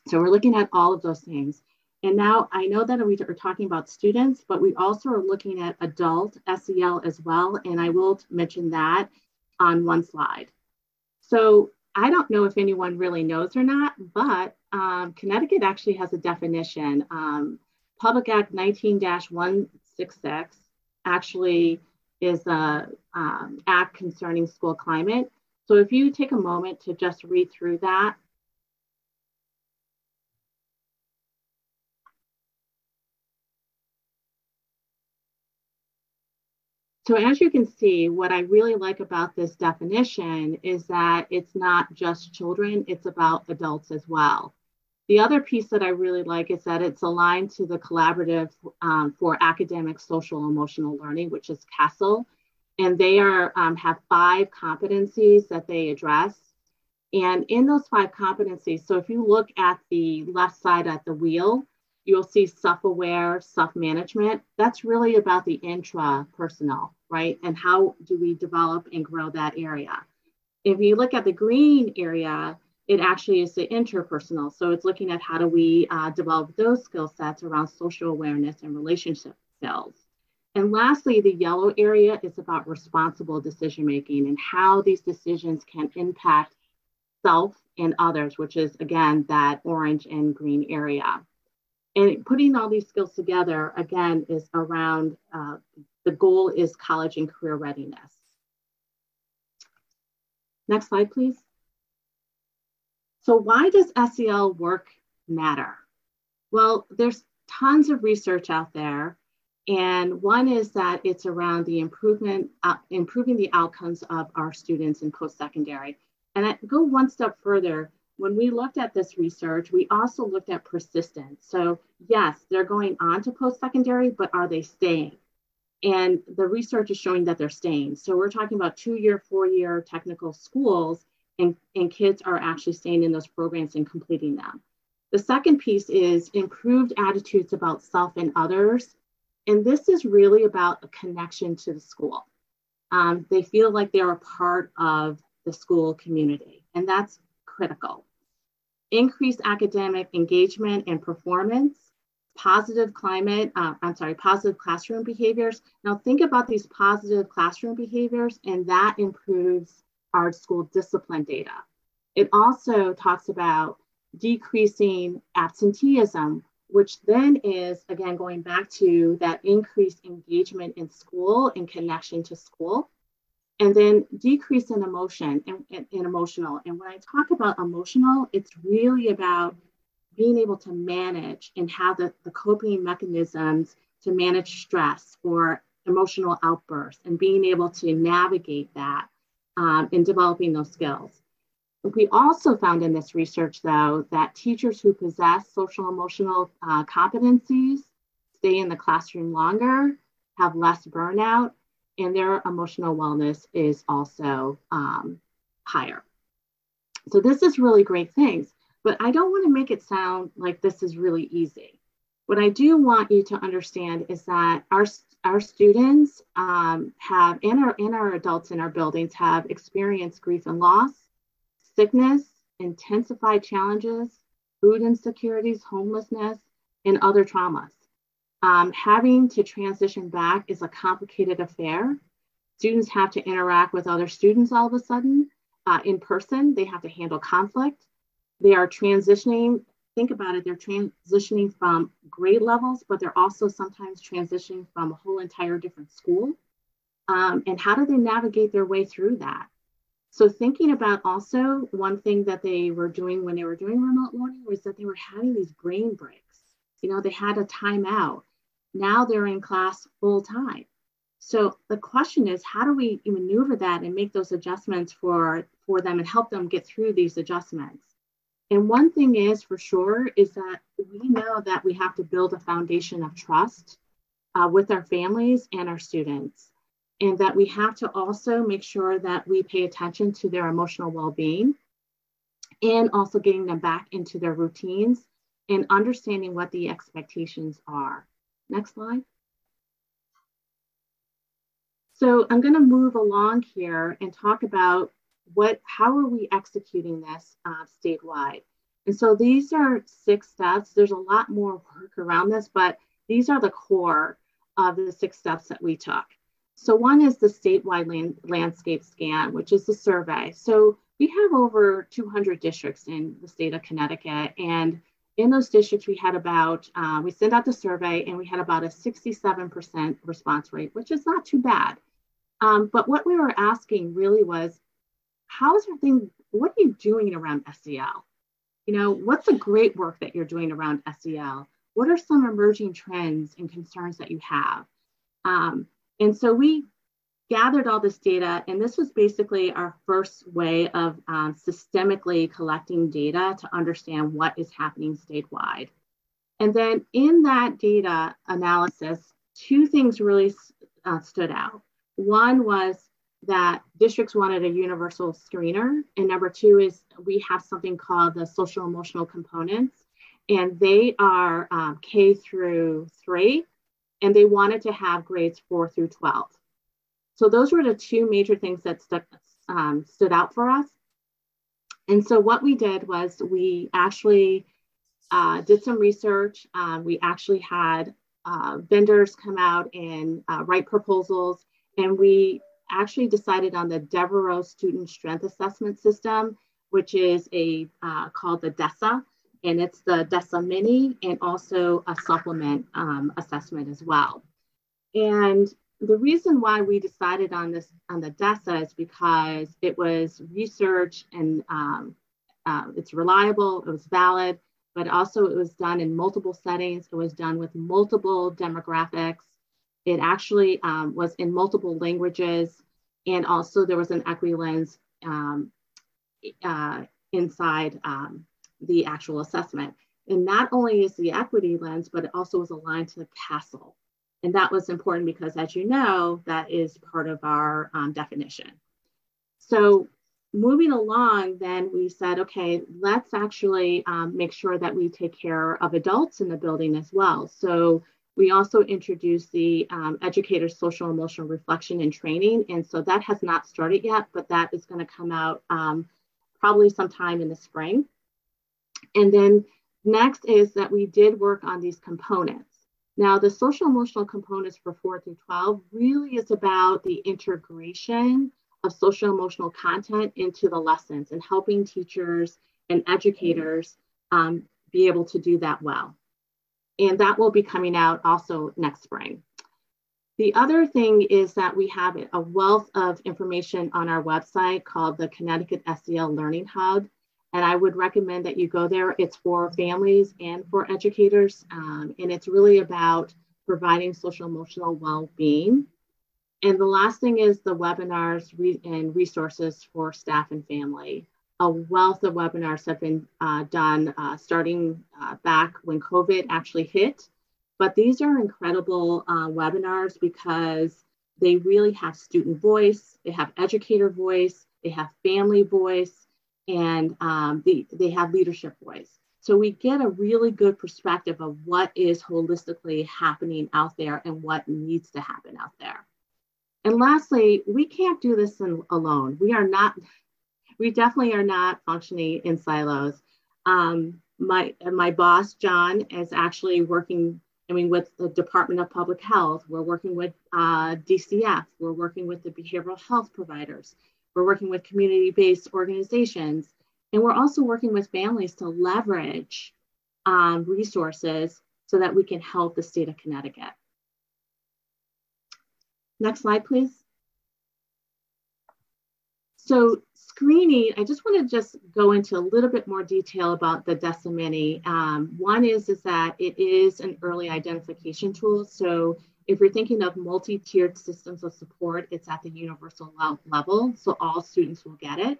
So we're looking at all of those things. And now I know that we are talking about students, but we also are looking at adult SEL as well. And I will mention that on one slide. So I don't know if anyone really knows or not, but um, Connecticut actually has a definition. Um, Public Act 19 166 actually is a um, act concerning school climate. So if you take a moment to just read through that. So as you can see, what I really like about this definition is that it's not just children, it's about adults as well. The other piece that I really like is that it's aligned to the Collaborative um, for Academic, Social, Emotional Learning, which is CASEL. And they are um, have five competencies that they address. And in those five competencies, so if you look at the left side at the wheel, you'll see self-aware, self-management. That's really about the intra-personal, right? And how do we develop and grow that area? If you look at the green area, it actually is the interpersonal. So it's looking at how do we uh, develop those skill sets around social awareness and relationship skills. And lastly, the yellow area is about responsible decision making and how these decisions can impact self and others, which is again that orange and green area. And putting all these skills together again is around uh, the goal is college and career readiness. Next slide, please. So why does SEL work matter? Well, there's tons of research out there. And one is that it's around the improvement, uh, improving the outcomes of our students in post-secondary. And I go one step further. When we looked at this research, we also looked at persistence. So yes, they're going on to post-secondary, but are they staying? And the research is showing that they're staying. So we're talking about two-year, four-year technical schools and, and kids are actually staying in those programs and completing them. The second piece is improved attitudes about self and others. And this is really about a connection to the school. Um, they feel like they're a part of the school community, and that's critical. Increased academic engagement and performance, positive climate, uh, I'm sorry, positive classroom behaviors. Now think about these positive classroom behaviors, and that improves our school discipline data. It also talks about decreasing absenteeism, which then is, again, going back to that increased engagement in school and connection to school. and then decrease in emotion and, and, and, emotional. And when I talk about emotional, it's really about being able to manage and have the, the coping mechanisms to manage stress or emotional outbursts and being able to navigate that um, in developing those skills. We also found in this research, though, that teachers who possess social emotional uh, competencies stay in the classroom longer, have less burnout, and their emotional wellness is also um, higher. So, this is really great things, but I don't want to make it sound like this is really easy. What I do want you to understand is that our, our students um, have, and our, and our adults in our buildings have experienced grief and loss, sickness, intensified challenges, food insecurities, homelessness, and other traumas. Um, having to transition back is a complicated affair. Students have to interact with other students all of a sudden uh, in person. They have to handle conflict. They are transitioning, think about it, they're transitioning from grade levels, but they're also sometimes transitioning from a whole entire different school. Um, and how do they navigate their way through that? So thinking about also one thing that they were doing when they were doing remote learning was that they were having these brain breaks. You know, they had a timeout. Now they're in class full time. So the question is, how do we maneuver that and make those adjustments for, for them and help them get through these adjustments? And one thing is for sure is that we know that we have to build a foundation of trust uh, with our families and our students. And that we have to also make sure that we pay attention to their emotional well being and also getting them back into their routines and understanding what the expectations are. Next slide. So I'm going to move along here and talk about what, how are we executing this uh, statewide? And so these are six steps. There's a lot more work around this, but these are the core of the six steps that we took. So one is the statewide land, landscape scan, which is the survey. So we have over 200 districts in the state of Connecticut, and in those districts, we had about, uh, we sent out the survey and we had about a 67% response rate, which is not too bad. Um, but what we were asking really was, how is everything, what are you doing around SEL? You know, what's the great work that you're doing around SEL? What are some emerging trends and concerns that you have? Um, and so we gathered all this data, and this was basically our first way of um, systemically collecting data to understand what is happening statewide. And then in that data analysis, two things really uh, stood out. One was that districts wanted a universal screener, and number two is we have something called the social emotional components, and they are um, K through three, and they wanted to have grades four through 12. So those were the two major things that stuck, um, stood out for us. And so what we did was we actually uh, did some research. Um, we actually had uh, vendors come out and uh, write proposals, and we actually decided on the Devereux Student Strength Assessment System, which is a uh, called the DESSA, and it's the DESSA Mini and also a supplement um, assessment as well. And the reason why we decided on this on the DESSA is because it was research and um, uh, it's reliable, it was valid, but also it was done in multiple settings. It was done with multiple demographics. It actually um, was in multiple languages, and also there was an equity lens um, uh, inside um, the actual assessment. And not only is the equity lens, but it also was aligned to the CASEL. And that was important because, as you know, that is part of our um, definition. So moving along, then we said, okay, let's actually um, make sure that we take care of adults in the building as well. So we also introduced the um, educator social emotional reflection and training. And so that has not started yet, but that is going to come out um, probably sometime in the spring. And then next is that we did work on these components. Now, the social emotional components for 4 through 12 really is about the integration of social emotional content into the lessons and helping teachers and educators um, be able to do that well. And that will be coming out also next spring. The other thing is that we have a wealth of information on our website called the Connecticut SEL Learning Hub. And I would recommend that you go there. It's for families and for educators. Um, and it's really about providing social emotional well being. And the last thing is the webinars re- and resources for staff and family. A wealth of webinars have been uh, done uh, starting uh, back when COVID actually hit. But these are incredible uh, webinars because they really have student voice, they have educator voice, they have family voice, and um, they, they have leadership voice. So we get a really good perspective of what is holistically happening out there and what needs to happen out there. And lastly, we can't do this in, alone. We are not, we definitely are not functioning in silos. Um, my, my boss, John, is actually working, I mean, with the Department of Public Health. We're working with uh, DCF. We're working with the behavioral health providers. We're working with community-based organizations. And we're also working with families to leverage um, resources so that we can help the state of Connecticut. Next slide, please. So screening, I just want to just go into a little bit more detail about the DESSA Um, one is, is that it is an early identification tool. So if you're thinking of multi-tiered systems of support, it's at the universal level, so all students will get it.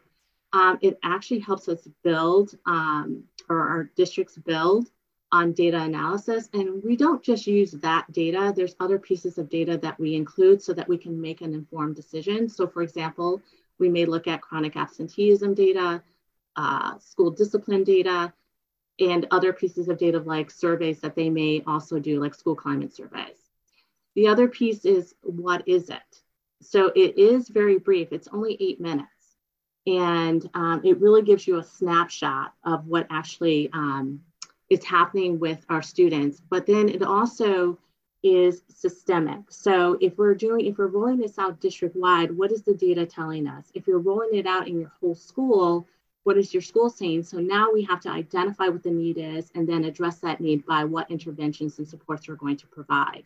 Um, it actually helps us build, um, or our districts build on data analysis. And we don't just use that data, there's other pieces of data that we include so that we can make an informed decision. So for example, we may look at chronic absenteeism data, uh, school discipline data, and other pieces of data like surveys that they may also do, like school climate surveys. The other piece is what is it? So it is very brief, it's only eight minutes. And um, it really gives you a snapshot of what actually um, is happening with our students, but then it also is systemic. So if we're doing, if we're rolling this out district wide, what is the data telling us? If you're rolling it out in your whole school, what is your school saying? So now we have to identify what the need is and then address that need by what interventions and supports we're going to provide.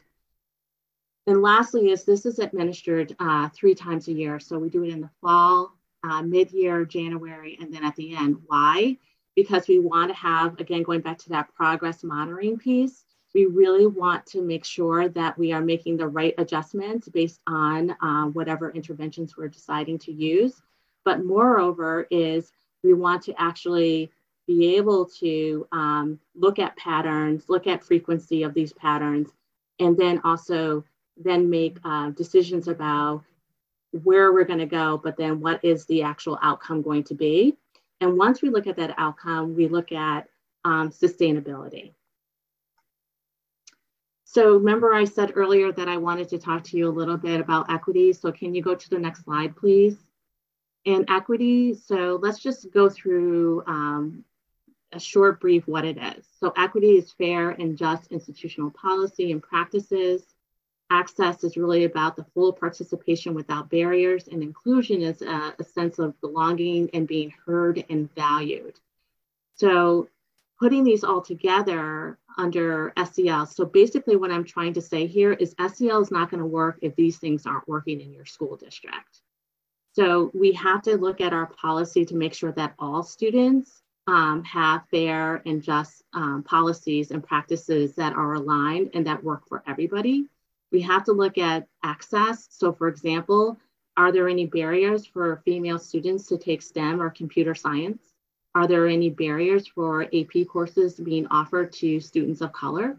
And lastly is this is administered uh, three times a year. So we do it in the fall, uh, mid-year, January, and then at the end. Why? because we want to have, again, going back to that progress monitoring piece, we really want to make sure that we are making the right adjustments based on uh, whatever interventions we're deciding to use. But moreover is we want to actually be able to um, look at patterns, look at frequency of these patterns, and then also then make uh, decisions about where we're going to go, but then what is the actual outcome going to be. And once we look at that outcome, we look at um, sustainability. So remember I said earlier that I wanted to talk to you a little bit about equity. So can you go to the next slide, please? And equity, so let's just go through um, a short brief what it is. So equity is fair and just institutional policy and practices access is really about the full participation without barriers, and inclusion is a, a, sense of belonging and being heard and valued. So, putting these all together under SEL. So, basically, what I'm trying to say here is SEL is not going to work if these things aren't working in your school district. So, we have to look at our policy to make sure that all students um, have fair and just um, policies and practices that are aligned and that work for everybody. We have to look at access. So for example, are there any barriers for female students to take STEM or computer science? Are there any barriers for AP courses being offered to students of color?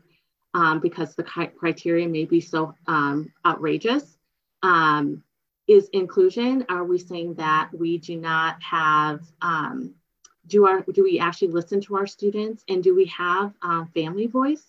Um, because the criteria may be so um, outrageous. Um, is inclusion, are we saying that we do not have, um, do, our, do we actually listen to our students and do we have uh, family voice?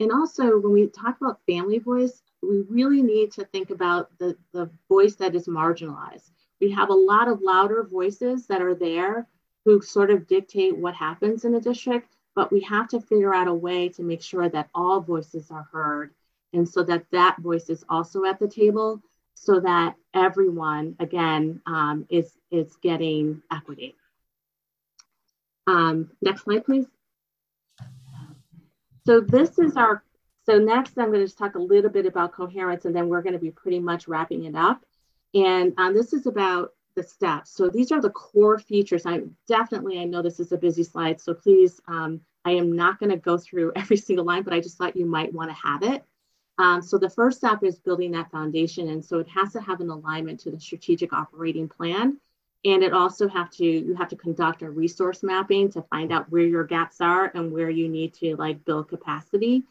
And also when we talk about family voice, we really need to think about the, the voice that is marginalized. We have a lot of louder voices that are there who sort of dictate what happens in a district, but we have to figure out a way to make sure that all voices are heard and so that that voice is also at the table so that everyone, again, um, is, is getting equity. Um, next slide, please. So this is our So next, I'm going to just talk a little bit about coherence, and then we're going to be pretty much wrapping it up. And um, this is about the steps. So these are the core features. I definitely, I know this is a busy slide, so please, um, I am not going to go through every single line, but I just thought you might want to have it. Um, so the first step is building that foundation. And so it has to have an alignment to the strategic operating plan. And it also have to, you have to conduct a resource mapping to find out where your gaps are and where you need to like build capacity.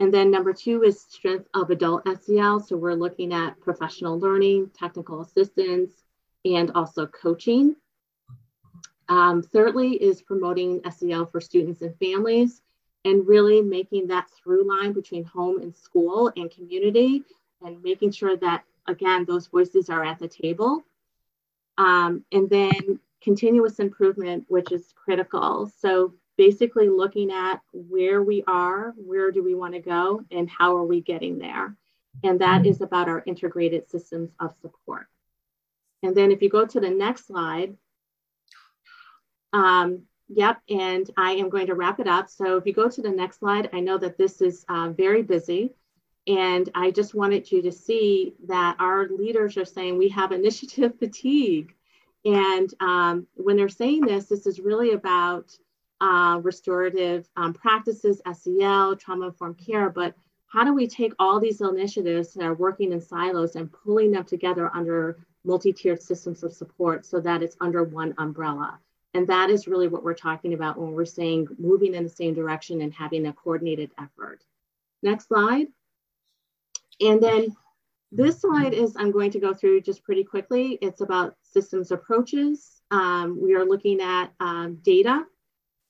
And then number two is strength of adult SEL. So we're looking at professional learning, technical assistance, and also coaching. Um, thirdly is promoting SEL for students and families and really making that through line between home and school and community and making sure that, again, those voices are at the table. Um, and then continuous improvement, which is critical. So basically looking at where we are, where do we want to go, and how are we getting there. And that is about our integrated systems of support. And then if you go to the next slide, um, yep, and I am going to wrap it up. So if you go to the next slide, I know that this is uh, very busy. And I just wanted you to see that our leaders are saying we have initiative fatigue. And um, when they're saying this, this is really about uh, restorative um, practices, SEL, trauma informed care, but how do we take all these initiatives that are working in silos and pulling them together under multi-tiered systems of support so that it's under one umbrella. And that is really what we're talking about when we're saying moving in the same direction and having a coordinated effort. Next slide. And then this slide is, I'm going to go through just pretty quickly. It's about systems approaches. Um, we are looking at um, data.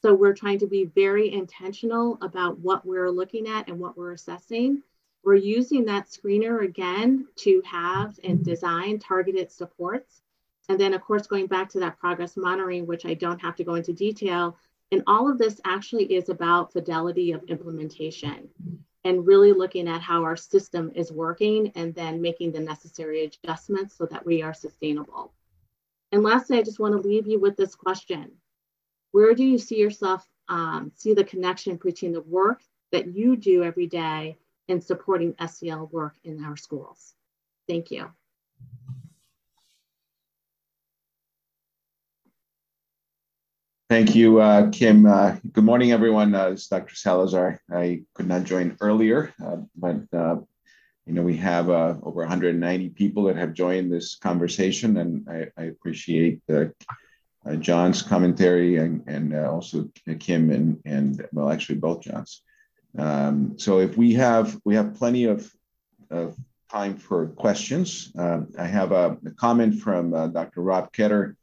So we're trying to be very intentional about what we're looking at and what we're assessing. We're using that screener again to have and design targeted supports. And then of course, going back to that progress monitoring, which I don't have to go into detail. And all of this actually is about fidelity of implementation and really looking at how our system is working and then making the necessary adjustments so that we are sustainable. And lastly, I just want to leave you with this question. Where do you see yourself, um, see the connection between the work that you do every day in supporting SEL work in our schools. Thank you. Thank you, uh, Kim. Uh, good morning, everyone. Uh, it's Dr. Salazar. I could not join earlier, uh, but uh, you know we have uh, over 190 people that have joined this conversation, and I, I appreciate John's commentary and, and also Kim and and well, actually both Johns. Um, so if we have we have plenty of, of time for questions. Uh, I have a, a comment from uh, Dr. Rob Ketter.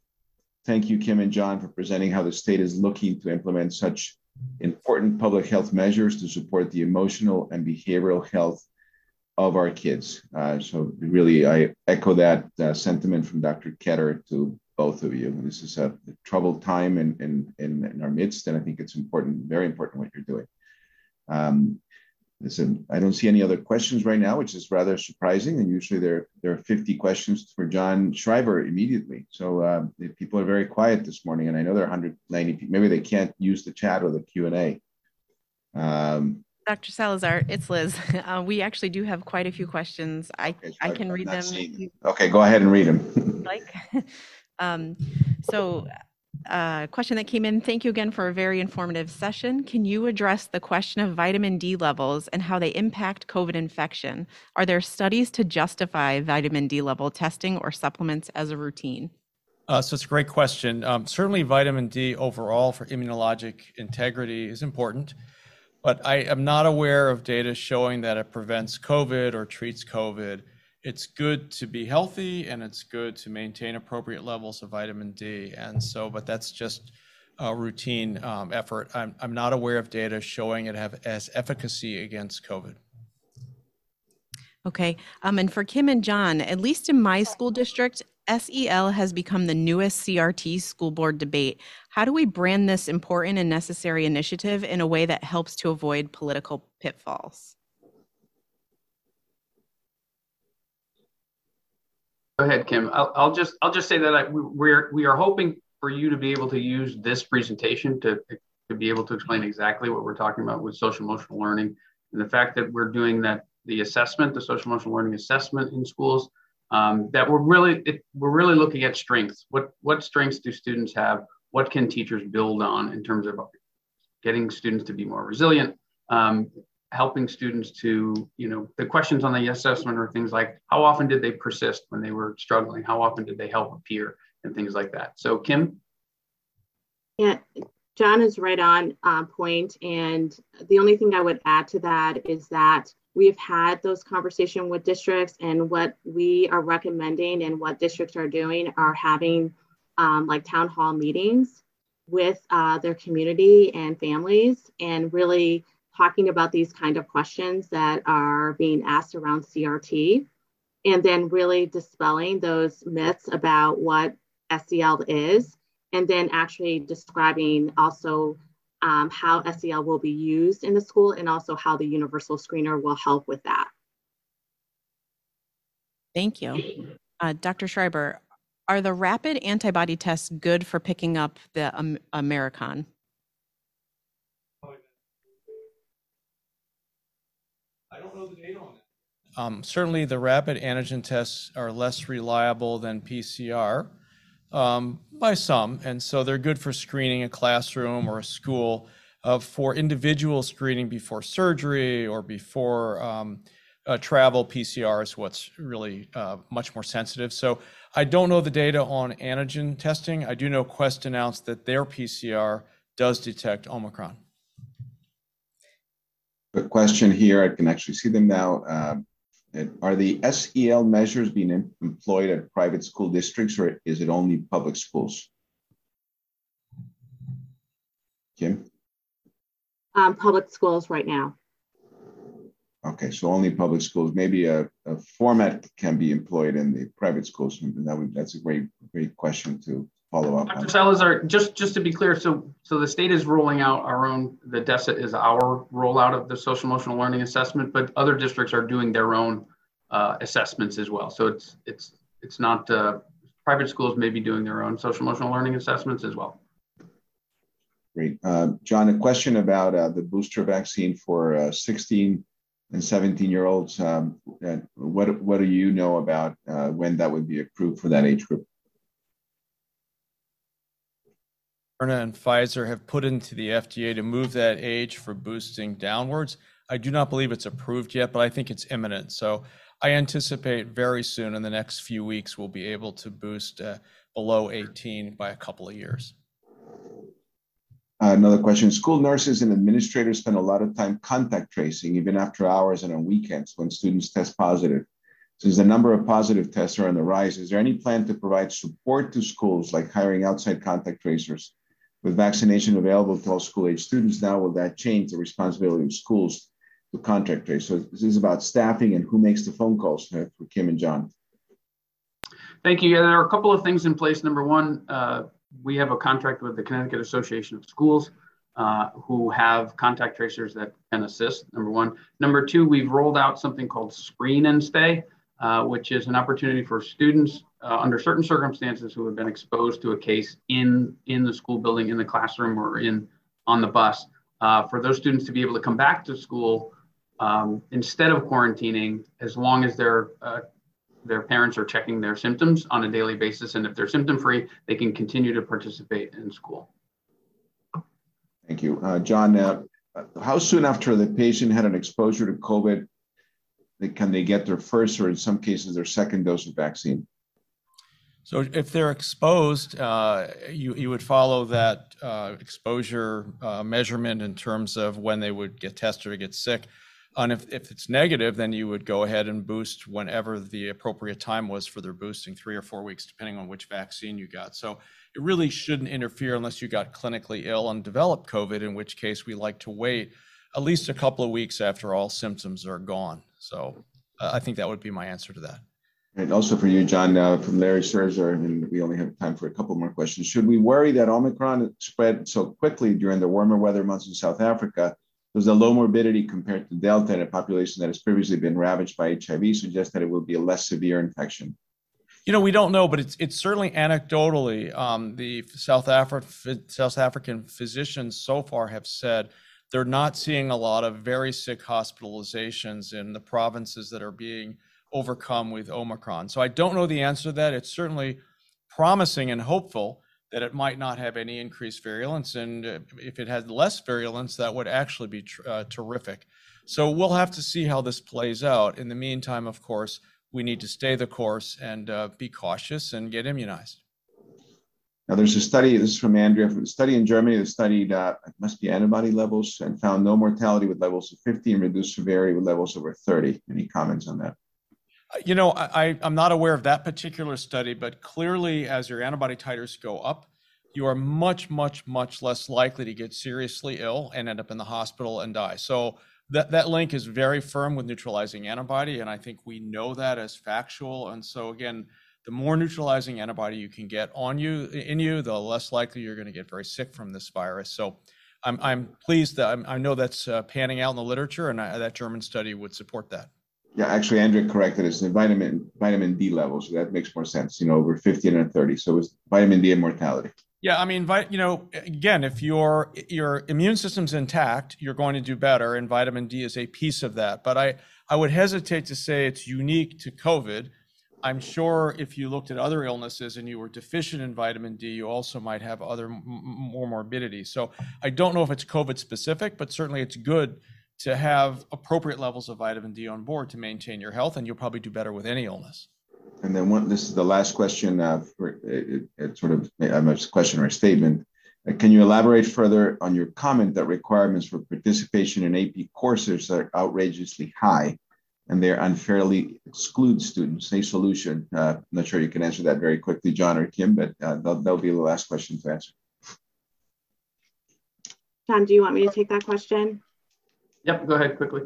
Thank you, Kim and John, for presenting how the state is looking to implement such important public health measures to support the emotional and behavioral health of our kids. Uh, so really, I echo that uh, sentiment from Dr. Ketter to both of you. This is a troubled time in, in, in, in our midst, and I think it's important, very important what you're doing. Um, listen, I don't see any other questions right now, which is rather surprising. And usually there, there are 50 questions for John Schreiber immediately. So uh, people are very quiet this morning, and I know there are 190 people. Maybe they can't use the chat or the Q&A. Um, Dr. Salazar, it's Liz. Uh, we actually do have quite a few questions. I, okay, so I can read them. Okay, go ahead and read them. like, um, so uh, question that came in. Thank you again for a very informative session. Can you address the question of vitamin D levels and how they impact COVID infection? Are there studies to justify vitamin D level testing or supplements as a routine? Uh, so it's a great question. Um, certainly, vitamin D overall for immunologic integrity is important, but I am not aware of data showing that it prevents COVID or treats COVID it's good to be healthy and it's good to maintain appropriate levels of vitamin D. And so, but that's just a routine um, effort. I'm, I'm not aware of data showing it have as efficacy against COVID. Okay. Um, and for Kim and John, at least in my school district, SEL has become the newest CRT school board debate. How do we brand this important and necessary initiative in a way that helps to avoid political pitfalls? Go ahead, Kim. I'll, I'll just I'll just say that I, we're we are hoping for you to be able to use this presentation to to be able to explain exactly what we're talking about with social emotional learning and the fact that we're doing that, the assessment, the social emotional learning assessment in schools, um, that we're really, it, we're really looking at strengths. What, what strengths do students have? What can teachers build on in terms of getting students to be more resilient, um, helping students to, you know, the questions on the assessment are things like how often did they persist when they were struggling? How often did they help a peer and things like that? So, Kim? Yeah, John is right on uh, point, And the only thing I would add to that is that we've had those conversations with districts, and what we are recommending and what districts are doing are having um, like town hall meetings with uh, their community and families and really talking about these kind of questions that are being asked around CRT and then really dispelling those myths about what SEL is and then actually describing also um, how SEL will be used in the school and also how the universal screener will help with that. Thank you. Uh, Dr. Schreiber, are the rapid antibody tests good for picking up the um, Omicron? I don't know the data on that. Um, certainly, the rapid antigen tests are less reliable than PCR um, by some, and so they're good for screening a classroom or a school. Uh, for individual screening before surgery or before um, travel, PCR is what's really uh, much more sensitive. So I don't know the data on antigen testing. I do know Quest announced that their PCR does detect Omicron. The question here, I can actually see them now. Uh, are the SEL measures being employed at private school districts or is it only public schools? Kim? Um, public schools right now. Okay, so only public schools. Maybe a, a format can be employed in the private schools. And that would, that's a great, great question to follow up Dr. Salazar, just just to be clear, so so the state is rolling out our own. The DESSA is our rollout of the social emotional learning assessment, but other districts are doing their own uh, assessments as well. So it's it's it's not uh, private schools may be doing their own social emotional learning assessments as well. Great, uh, John. A question about uh, the booster vaccine for uh, 16 and 17 year olds. Um, what, what do you know about uh, when that would be approved for that age group? Moderna and Pfizer have put into the FDA to move that age for boosting downwards. I do not believe it's approved yet, but I think it's imminent. So I anticipate very soon in the next few weeks, we'll be able to boost uh, below 18 by a couple of years. Uh, another question. School nurses and administrators spend a lot of time contact tracing, even after hours and on weekends when students test positive. Since the number of positive tests are on the rise, is there any plan to provide support to schools, like hiring outside contact tracers? With vaccination available to all school age students now, will that change the responsibility of schools to contact trace? So this is about staffing and who makes the phone calls for Kim and John. Thank you. Yeah, there are a couple of things in place. Number one, uh, we have a contract with the Connecticut Association of Schools uh, who have contact tracers that can assist, number one. Number two, we've rolled out something called Screen and Stay, uh, which is an opportunity for students uh, under certain circumstances who have been exposed to a case in, in the school building, in the classroom, or in on the bus, uh, for those students to be able to come back to school um, instead of quarantining, as long as they're uh, their parents are checking their symptoms on a daily basis. And if they're symptom free, they can continue to participate in school. Thank you. Uh, John, uh, how soon after the patient had an exposure to COVID can they get their first or in some cases their second dose of vaccine? So if they're exposed, uh, you, you would follow that uh, exposure uh, measurement in terms of when they would get tested or get sick. And if, if it's negative, then you would go ahead and boost whenever the appropriate time was for their boosting, three or four weeks, depending on which vaccine you got. So it really shouldn't interfere unless you got clinically ill and developed COVID, in which case we like to wait at least a couple of weeks after all symptoms are gone. So uh, I think that would be my answer to that. And also for you, John, uh, from Larry Serzer, and we only have time for a couple more questions. Should we worry that Omicron spread so quickly during the warmer weather months in South Africa there's a low morbidity compared to Delta in a population that has previously been ravaged by HIV, suggests that it will be a less severe infection. You know, we don't know, but it's it's certainly anecdotally. Um, the South, Afri- South African physicians so far have said they're not seeing a lot of very sick hospitalizations in the provinces that are being overcome with Omicron. So I don't know the answer to that. It's certainly promising and hopeful that it might not have any increased virulence. And uh, if it had less virulence, that would actually be uh, terrific. So we'll have to see how this plays out. In the meantime, of course, we need to stay the course and uh, be cautious and get immunized. Now, there's a study, this is from Andrea, from a study in Germany that studied, uh, must be antibody levels and found no mortality with levels of 50 and reduced severity with levels over 30. Any comments on that? You know, I- I'm not aware of that particular study, but clearly as your antibody titers go up, you are much, much, much less likely to get seriously ill and end up in the hospital and die. So that, that link is very firm with neutralizing antibody, and I think we know that as factual. And so again, the more neutralizing antibody you can get on you, in you, the less likely you're going to get very sick from this virus. So I'm, I'm pleased that I'm, I know that's uh, panning out in the literature, and I, that German study would support that. Yeah, actually, Andrea corrected us. The vitamin vitamin D levels. So that makes more sense. You know, over 50 and 30. So it's vitamin D and mortality. Yeah, I mean, you know, again, if your your immune system's intact, you're going to do better, and vitamin D is a piece of that. But I I would hesitate to say it's unique to COVID. I'm sure if you looked at other illnesses and you were deficient in vitamin D, you also might have other more morbidity. So I don't know if it's COVID specific, but certainly it's good to have appropriate levels of vitamin D on board to maintain your health, and you'll probably do better with any illness. And then one, this is the last question. Uh, for it, it sort of I'm a question or a statement. Uh, can you elaborate further on your comment that requirements for participation in AP courses are outrageously high, and they unfairly exclude students? A solution. Uh, I'm not sure you can answer that very quickly, John or Kim, but uh, that'll, that'll be the last question to answer. John, do you want me to take that question? Yep, go ahead quickly.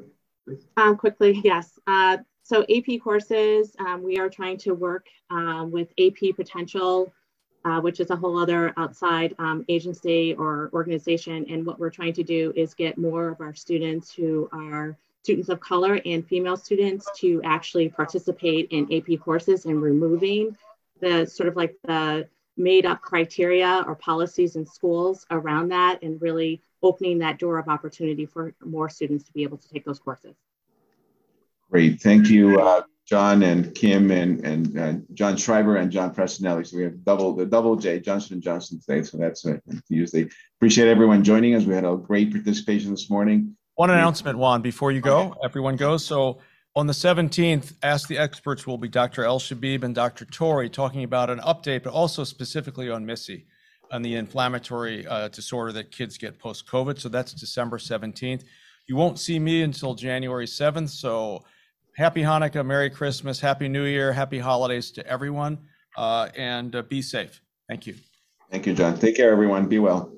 please. Um, quickly, yes. Uh, so AP courses, um, we are trying to work um, with AP Potential, uh, which is a whole other outside um, agency or organization. And what we're trying to do is get more of our students who are students of color and female students to actually participate in AP courses and removing the sort of like the made up criteria or policies in schools around that and really opening that door of opportunity for more students to be able to take those courses. Great, thank you, uh, John and Kim and and uh, John Schreiber and John Prestonelli. So we have double the double J Johnson and Johnson today. So that's uh, usually appreciate everyone joining us. We had a great participation this morning. One announcement, Juan, before you go, everyone goes. So on the 17th, Ask the Experts will be Dr. El Shabib and Dr. Tori talking about an update, but also specifically on MIS-C, on the inflammatory uh, disorder that kids get post-COVID. So that's December 17th. You won't see me until January 7th. So happy Hanukkah, Merry Christmas, Happy New Year, Happy Holidays to everyone, uh, and uh, be safe. Thank you. Thank you, John. Take care, everyone. Be well.